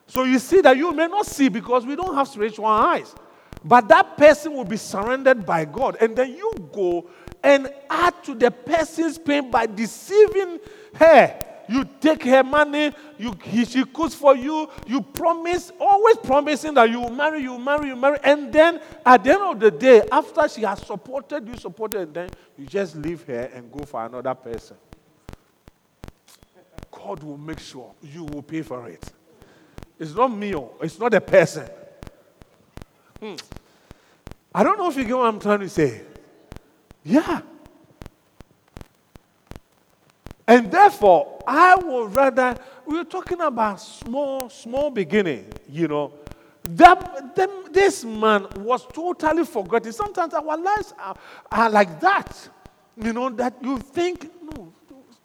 So you see that you may not see because we don't have spiritual eyes. But that person will be surrendered by God. And then you go and add to the person's pain by deceiving her. You take her money, you, he, she cooks for you, you promise, always promising that you will marry, you will marry, you marry. And then at the end of the day, after she has supported you, supported, then you just leave her and go for another person. God will make sure you will pay for it. It's not me, oh, it's not a person. Hmm. I don't know if you get what I'm trying to say. Yeah. And therefore, I would rather, we are talking about small, small beginning, you know. That, this man was totally forgotten. Sometimes our lives are, are like that, you know, that you think, no,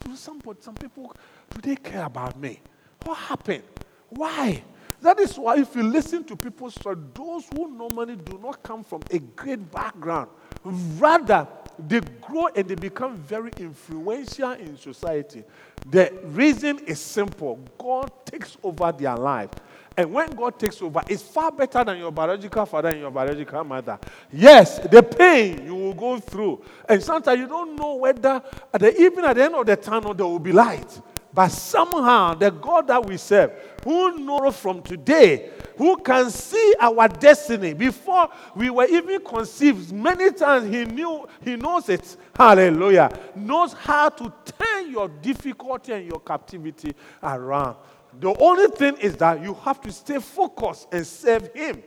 to some, some people, do they care about me? What happened? Why? That is why, if you listen to people's story, those who normally do not come from a great background, rather they grow and they become very influential in society. The reason is simple God takes over their life. And when God takes over, it's far better than your biological father and your biological mother. Yes, the pain you will go through. And sometimes you don't know whether, at the, even at the end of the tunnel, there will be light. But somehow, the God that we serve, who knows from today, who can see our destiny before we were even conceived, many times He knew, He knows it. Hallelujah. Knows how to turn your difficulty and your captivity around. The only thing is that you have to stay focused and serve Him.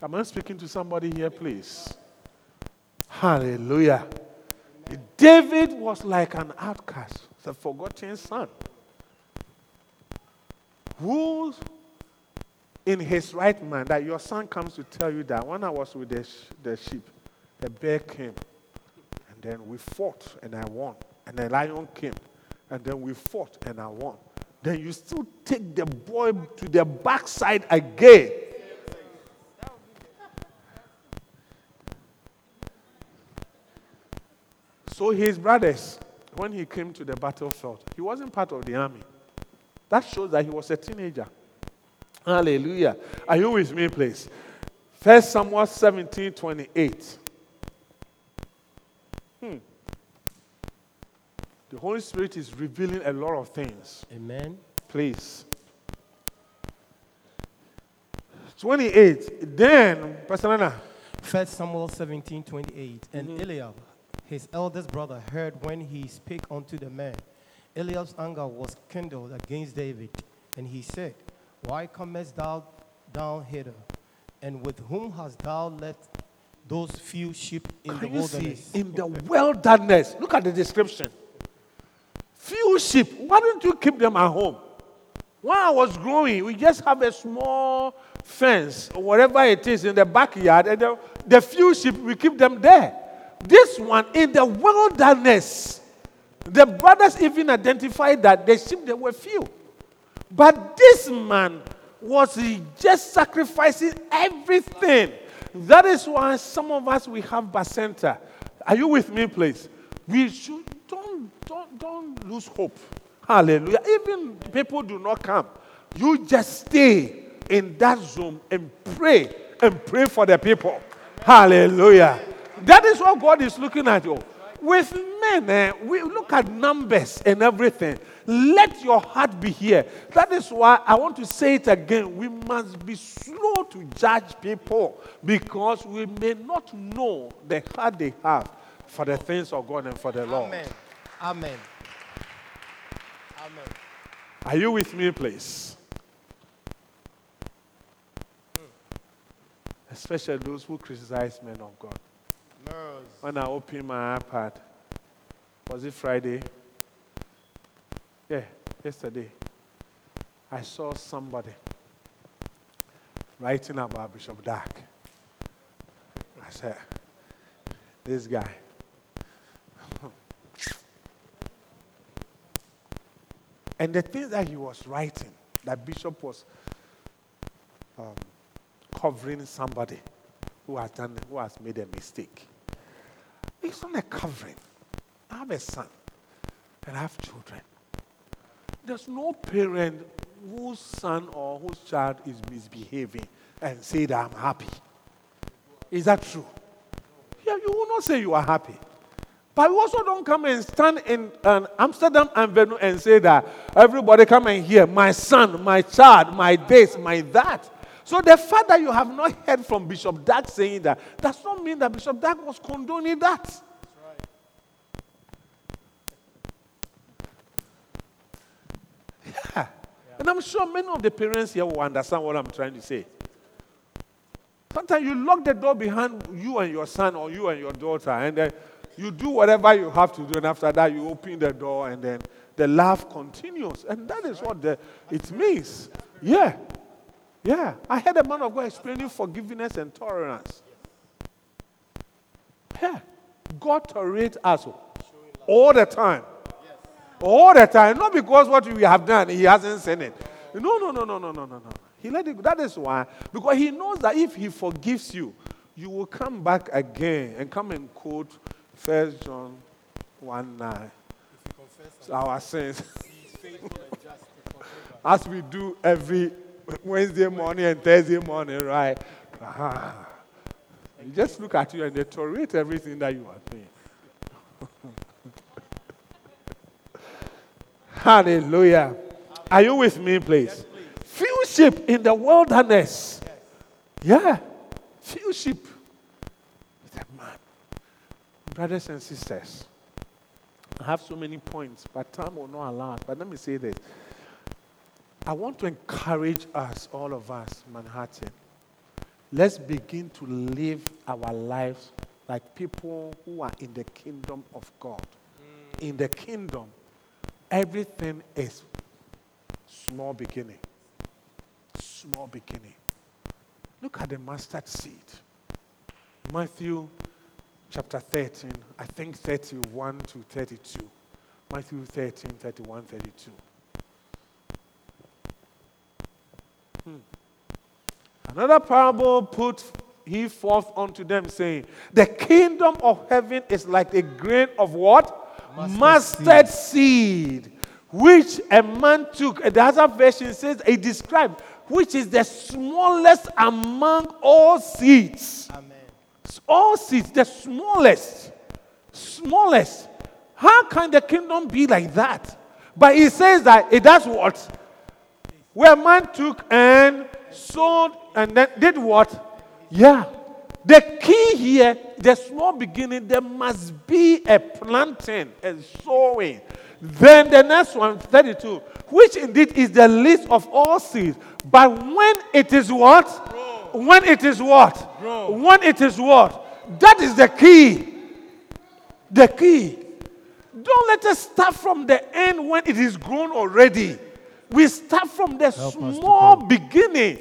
Am I speaking to somebody here, please? Hallelujah. David was like an outcast, the forgotten son, who, in his right mind, that your son comes to tell you that when I was with the, the sheep, a bear came, and then we fought, and I won, and a lion came, and then we fought, and I won. Then you still take the boy to the backside again So his brothers, when he came to the battlefield, he wasn't part of the army. That shows that he was a teenager. Hallelujah. Are you with me, please? First Samuel 17 28. Hmm. The Holy Spirit is revealing a lot of things. Amen. Please. 28. Then, Pastor Nana. First Samuel 17, 28. And Eliab, his eldest brother, heard when he spake unto the man. Eliab's anger was kindled against David, and he said, Why comest thou down hither? And with whom hast thou left those few sheep in Can the you see? wilderness? In the wilderness. Look at the description. Few sheep. Why don't you keep them at home? When I was growing, we just have a small fence or whatever it is in the backyard, and the, the few sheep, we keep them there. This one in the wilderness, the brothers even identified that the sheep they were few. But this man was just sacrificing everything. That is why some of us we have bacenta. Are you with me, please? We should don't don't don't lose hope. Hallelujah. Even people do not come. You just stay in that zone and pray and pray for the people. Hallelujah. That is what God is looking at you. With men, eh, we look at numbers and everything. Let your heart be here. That is why I want to say it again. We must be slow to judge people because we may not know the heart they have for the things of God and for the Lord. Amen. Amen. Amen. Are you with me, please? Especially those who criticize men of God. When I opened my iPad, was it Friday? Yeah, yesterday. I saw somebody writing about Bishop Dag. I said, this guy. [LAUGHS] and the things that he was writing, that Bishop was um, covering somebody who has done, who has made a mistake. It's not a covering. I have a son and I have children. There's no parent whose son or whose child is misbehaving and say that I'm happy. Is that true? Yeah, you will not say you are happy. But you also don't come and stand in um, Amsterdam Avenue and say that everybody come and hear my son, my child, my this, my that. So the fact that you have not heard from Bishop Dag saying that does not mean that Bishop Dag was condoning that. Yeah. And I'm sure many of the parents here will understand what I'm trying to say. Sometimes you lock the door behind you and your son or you and your daughter, and then you do whatever you have to do, and after that, you open the door, and then the love continues. And that is what the, it means. Yeah. Yeah. I heard a man of God explaining forgiveness and tolerance. Yeah. God tolerates us all the time. All the time. Not because what we have done, He hasn't seen it. No, no, no, no, no, no, no, no. He let it go. That is why. Because He knows that if He forgives you, you will come back again and come and quote First John 1 9. Confess Our sins. [LAUGHS] As we do every [LAUGHS] Wednesday morning and Thursday morning, right? Ah. You just look at you and they tolerate everything that you are doing. [LAUGHS] Hallelujah. Are you with me, please? Few sheep in the wilderness. Yeah. Few sheep. Man. Brothers and sisters, I have so many points, but time will not allow. But let me say this. I want to encourage us, all of us, Manhattan. Let's begin to live our lives like people who are in the kingdom of God. Mm. In the kingdom, everything is small beginning. Small beginning. Look at the mustard seed. Matthew chapter 13, I think 31 to 32. Matthew 13, 31, 32. Hmm. Another parable put he forth unto them, saying, The kingdom of heaven is like a grain of what? Mustard Mustard seed, which a man took. The other version says, it described, which is the smallest among all seeds. Amen. All seeds, the smallest. Smallest. How can the kingdom be like that? But he says that it does what? Where man took and sowed and then did what? Yeah. The key here, the small beginning, there must be a planting, and sowing. Then the next one, 32, which indeed is the least of all seeds. But when it is what? When it is what? When it is what? That is the key. The key. Don't let us start from the end when it is grown already. We start from the Help small beginning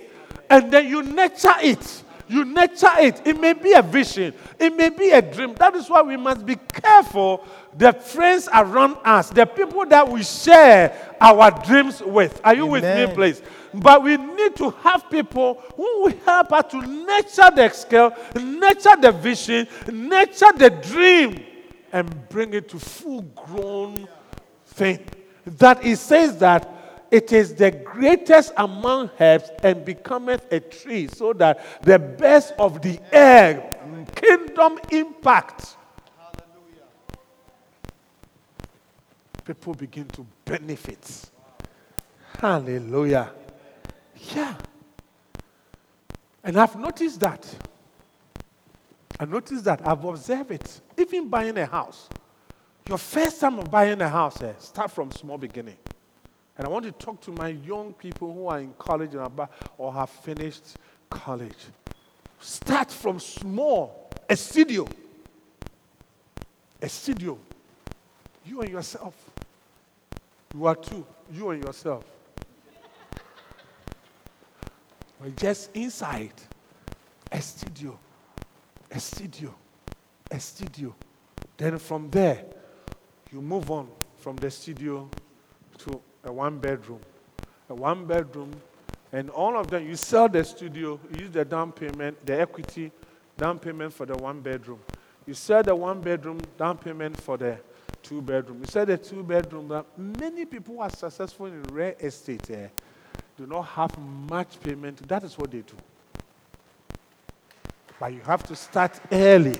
and then you nurture it. You nurture it. It may be a vision, it may be a dream. That is why we must be careful. The friends around us, the people that we share our dreams with. Are you with me, please? But we need to have people who will help us to nurture the skill, nurture the vision, nurture the dream, and bring it to full grown thing. That it says that it is the greatest among herbs and becometh a tree, so that the best of the air, kingdom impact, Hallelujah. people begin to benefit. Hallelujah. Yeah. And I've noticed that. I noticed that. I've observed it. Even buying a house. Your first time of buying a house, eh, start from small beginning. And I want to talk to my young people who are in college or have finished college. Start from small, a studio. A studio. You and yourself. You are two. You and yourself. We're just inside. A studio. A studio. A studio. Then from there, you move on from the studio to a one bedroom. A one bedroom, and all of them, you sell the studio, you use the down payment, the equity, down payment for the one bedroom. You sell the one bedroom, down payment for the two bedroom. You sell the two bedroom. But many people who are successful in real estate eh, do not have much payment. That is what they do. But you have to start early.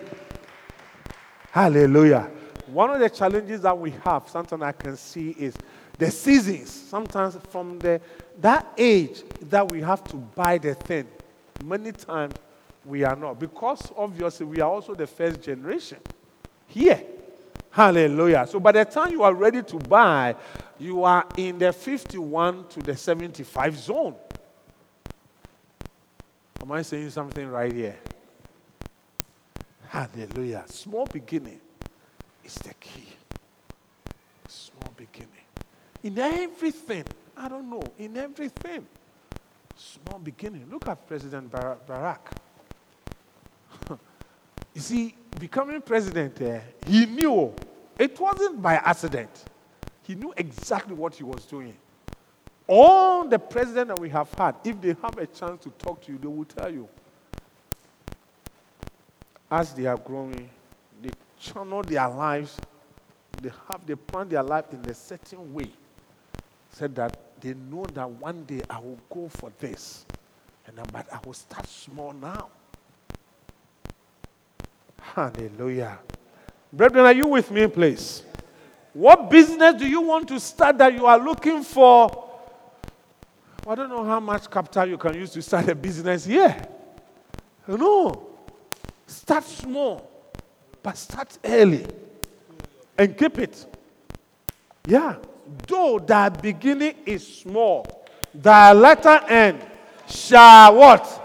Hallelujah. One of the challenges that we have, something I can see, is the seasons. Sometimes from the that age that we have to buy the thing, many times we are not. Because obviously we are also the first generation here. Hallelujah. So by the time you are ready to buy, you are in the 51 to the 75 zone. Am I saying something right here? Hallelujah. Small beginning is the key. In everything. I don't know. In everything. Small beginning. Look at President Bar- Barack. [LAUGHS] you see, becoming president, eh, he knew. It wasn't by accident. He knew exactly what he was doing. All the presidents that we have had, if they have a chance to talk to you, they will tell you as they are growing, they channel their lives, they have they plan their life in a certain way. Said that they know that one day I will go for this. And then, but I will start small now. Hallelujah. Brethren, are you with me, please? What business do you want to start that you are looking for? I don't know how much capital you can use to start a business here. No. Start small, but start early and keep it. Yeah. Though thy beginning is small, thy latter end shall what?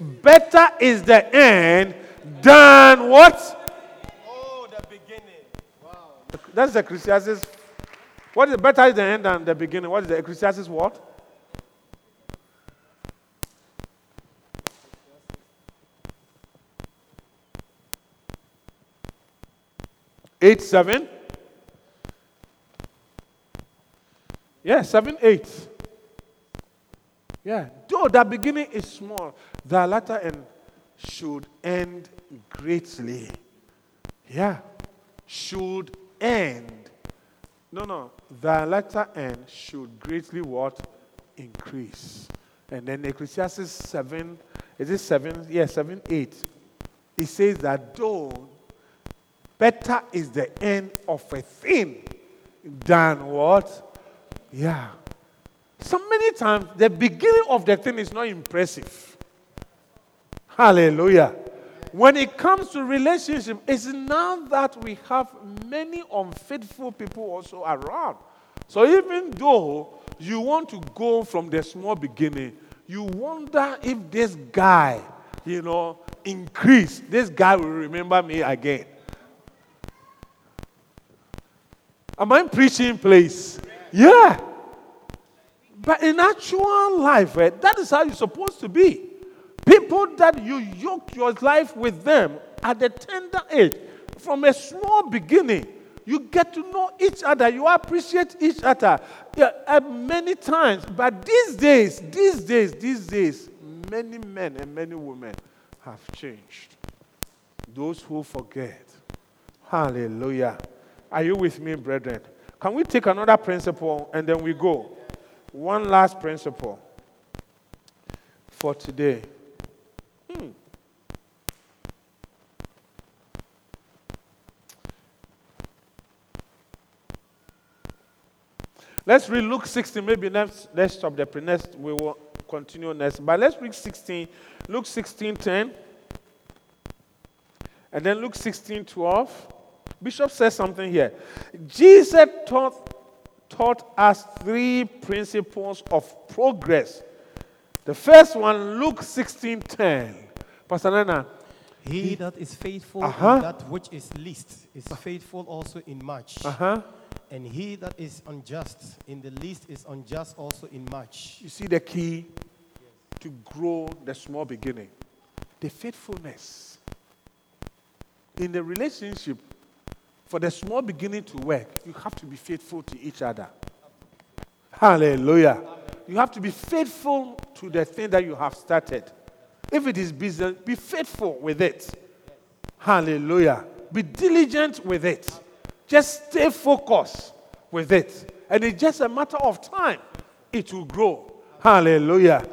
Better is the end than what? Oh, the beginning. Wow. That's the Ecclesiastes. What is better is the end than the beginning? What is the Ecclesiastes what? Eight seven. Yeah, seven eight. Yeah. Though the beginning is small, the latter end should end greatly. Yeah. Should end No, no. The latter end should greatly what? Increase. And then Ecclesiastes 7, is it 7? Yeah, 7, 8. It says that though better is the end of a thing than what? Yeah. So many times the beginning of the thing is not impressive. Hallelujah. When it comes to relationship, it's now that we have many unfaithful people also around. So even though you want to go from the small beginning, you wonder if this guy, you know, increase. This guy will remember me again. Am I preaching, please? Yeah. But in actual life, eh, that is how you're supposed to be. People that you yoke your life with them at the tender age, from a small beginning, you get to know each other. You appreciate each other yeah, uh, many times. But these days, these days, these days, many men and many women have changed. Those who forget. Hallelujah. Are you with me, brethren? Can we take another principle and then we go? One last principle for today. Hmm. Let's read Luke 16. Maybe next, let's stop the next. We will continue next. But let's read 16. Luke 16, 10. And then Luke 16, 12. Bishop says something here. Jesus taught, taught us three principles of progress. The first one, Luke 16, 10. Pastor Nana. He that is faithful Uh-huh. in that which is least is faithful also in much. Uh-huh. And he that is unjust in the least is unjust also in much. You see the key to grow the small beginning? The faithfulness. In the relationship, for the small beginning to work, you have to be faithful to each other. Hallelujah. You have to be faithful to the thing that you have started. If it is business, be faithful with it. Hallelujah. Be diligent with it. Just stay focused with it. And it's just a matter of time. It will grow. Hallelujah.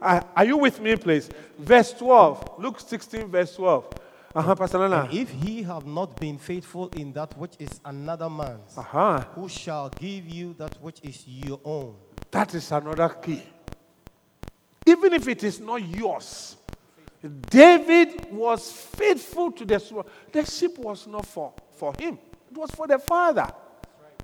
Are, are you with me, please? Verse 12. Luke 16, verse 12. Uh-huh, Pastor Nana. And if he have not been faithful in that which is another man's, Uh-huh. who shall give you that which is your own? That is another key. Even if it is not yours, David was faithful to the sword. The sheep was not for, for him, it was for the father.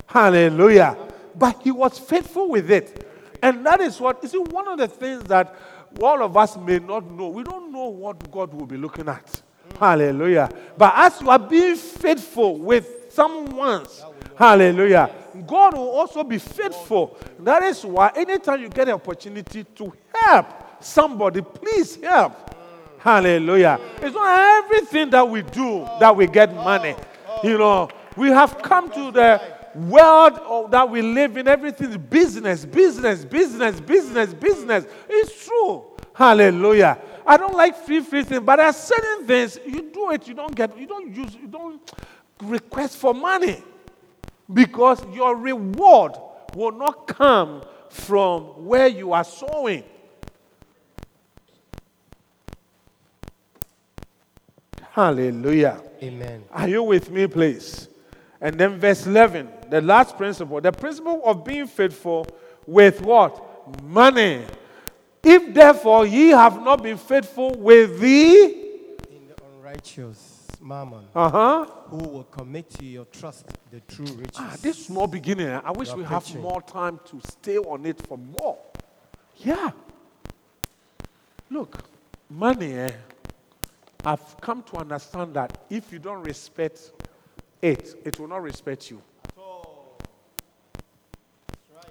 Hallelujah. But he was faithful with it. And that is what, you see, one of the things that all of us may not know. We don't know what God will be looking at. Hallelujah. But as you are being faithful with someone's, hallelujah, God will also be faithful. That is why anytime you get an opportunity to help somebody, please help. Hallelujah. It's not everything that we do that we get money. You know, we have come to the world that we live in. Everything is business, business, business, business, business. It's true. Hallelujah. I don't like free free things, but there are certain things you do it, you don't get, you don't use, you don't request for money because your reward will not come from where you are sowing. Hallelujah. Amen. Are you with me, please? And then verse 11, the last principle, the principle of being faithful with what? Money. If therefore ye have not been faithful with the In the unrighteous mammon, uh-huh. who will commit to your trust the true riches. Ah, this small beginning, I wish we have preaching. more time to stay on it for more. Yeah. Look, money, eh, I've come to understand that if you don't respect it, it will not respect you.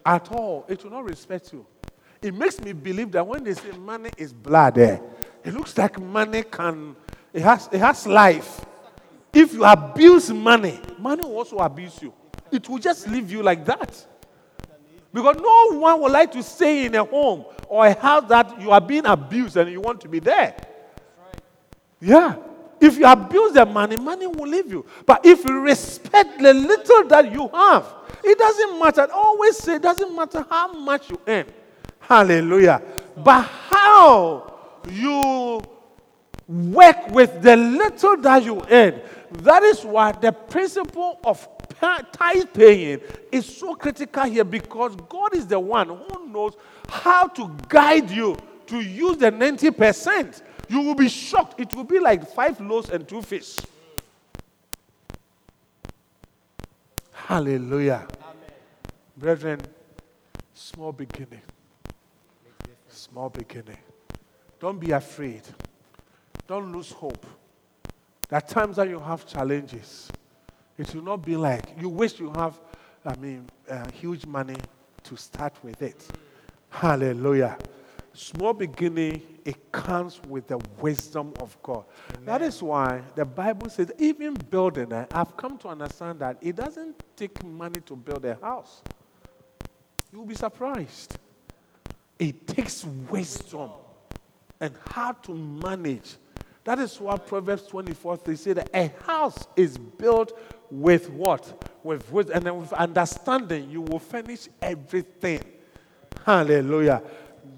At all. It will not respect you. It makes me believe that when they say money is blood, eh, it looks like money can, it has, it has life. If you abuse money, money will also abuse you. It will just leave you like that. Because no one would like to stay in a home or a house that you are being abused and you want to be there. Yeah. If you abuse the money, money will leave you. But if you respect the little that you have, It doesn't matter. I always say it doesn't matter how much you earn. Hallelujah. But how you work with the little that you earn. That is why the principle of tithe paying is so critical here because God is the one who knows how to guide you to use the 90%. You will be shocked. It will be like five loaves and two fish. Hallelujah. Amen. Brethren, small beginning. Small beginning. Don't be afraid. Don't lose hope. There are times that you have challenges. It will not be like you wish you have, I mean, uh, huge money to start with it. Hallelujah. Small beginning, it comes with the wisdom of God. Amen. That is why the Bible says, even building, I've come to understand that it doesn't take money to build a house. You'll be surprised. It takes wisdom and how to manage. That is what Proverbs 24 they say that a house is built with what? With wisdom and then with understanding, you will finish everything. Hallelujah.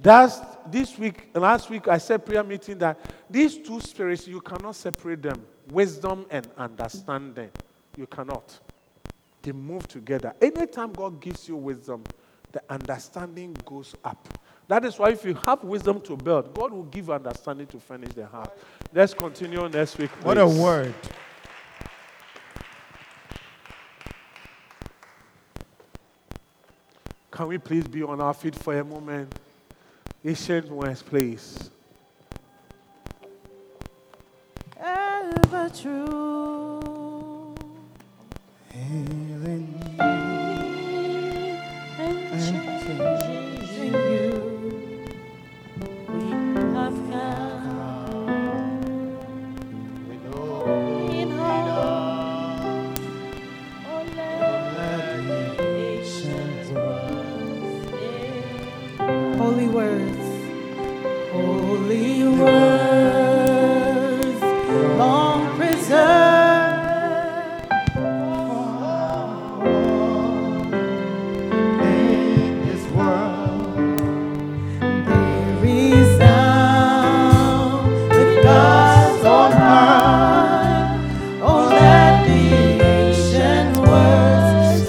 That's this week, last week, I said prayer meeting that these two spirits, you cannot separate them wisdom and understanding. You cannot. They move together. Anytime God gives you wisdom, the understanding goes up. That is why if you have wisdom to build, God will give understanding to finish the house. Let's continue next week. Please. What a word. Can we please be on our feet for a moment? Ancient words, please. Ever true. Healing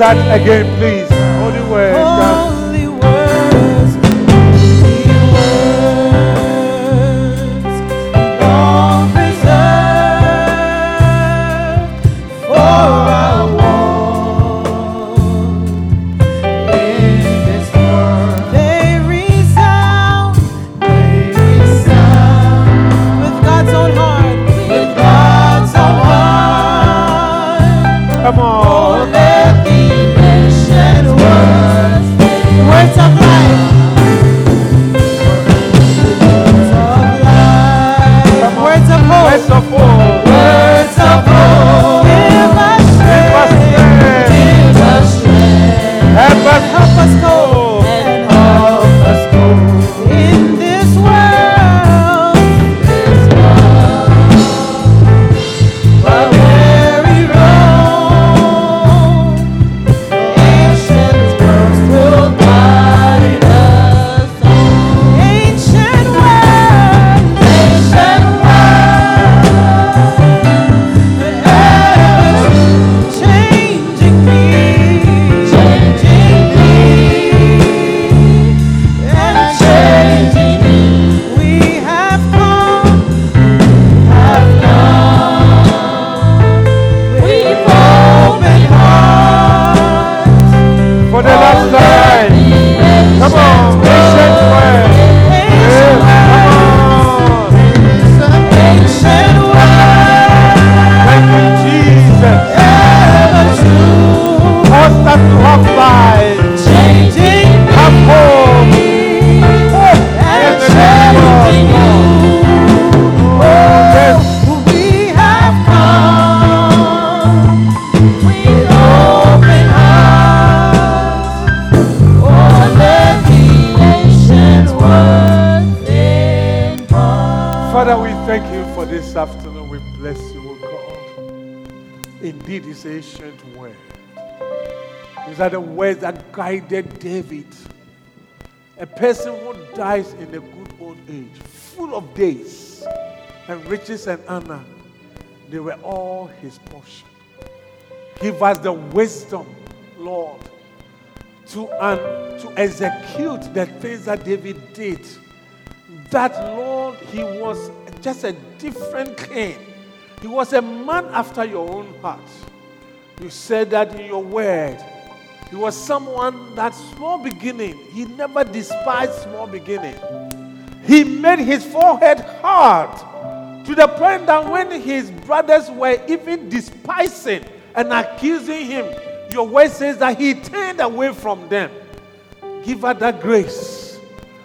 Start again, please. Guided David. A person who dies in a good old age, full of days and riches and honor, they were all his portion. Give us the wisdom, Lord, to, um, to execute the things that David did. That, Lord, he was just a different king. He was a man after your own heart. You said that in your word. He was someone that small beginning, he never despised small beginning. He made his forehead hard to the point that when his brothers were even despising and accusing him, your word says that he turned away from them. Give her that grace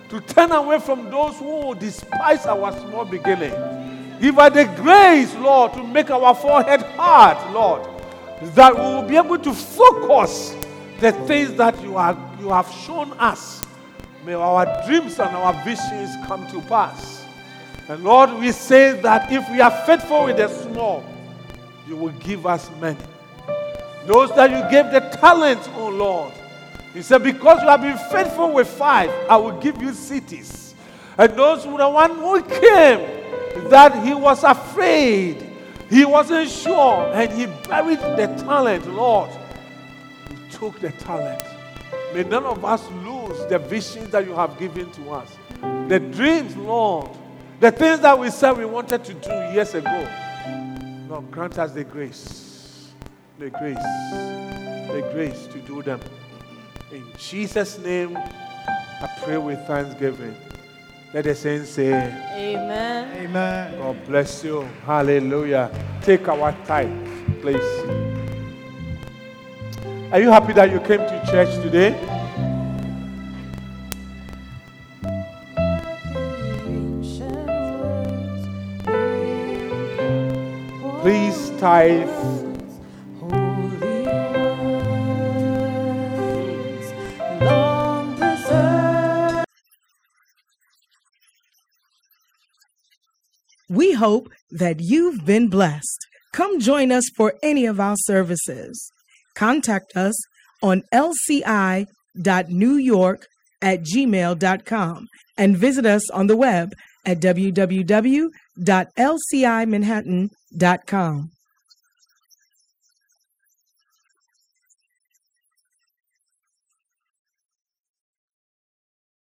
to turn away from those who despise our small beginning. Give us the grace, Lord, to make our forehead hard, Lord, that we will be able to focus the things that you, are, you have shown us. May our dreams and our visions come to pass. And Lord, we say that if we are faithful with the small, you will give us many. Those that you gave the talents, oh Lord. He said, Because you have been faithful with five, I will give you cities. And those who the one who came, that he was afraid, he wasn't sure, and he buried the talent, Lord. You took the talent. May none of us lose the visions that you have given to us, the dreams, Lord, the things that we said we wanted to do years ago. Lord, grant us the grace, the grace, the grace to do them. In Jesus' name, I pray with thanksgiving. Let the saints say, Amen. Amen. God bless you. Hallelujah. Take our time, please. Are you happy that you came to church today? Please tithe. We hope that you've been blessed. Come join us for any of our services. Contact us on lci.newyork at gmail.com and visit us on the web at www.lcimanhattan.com.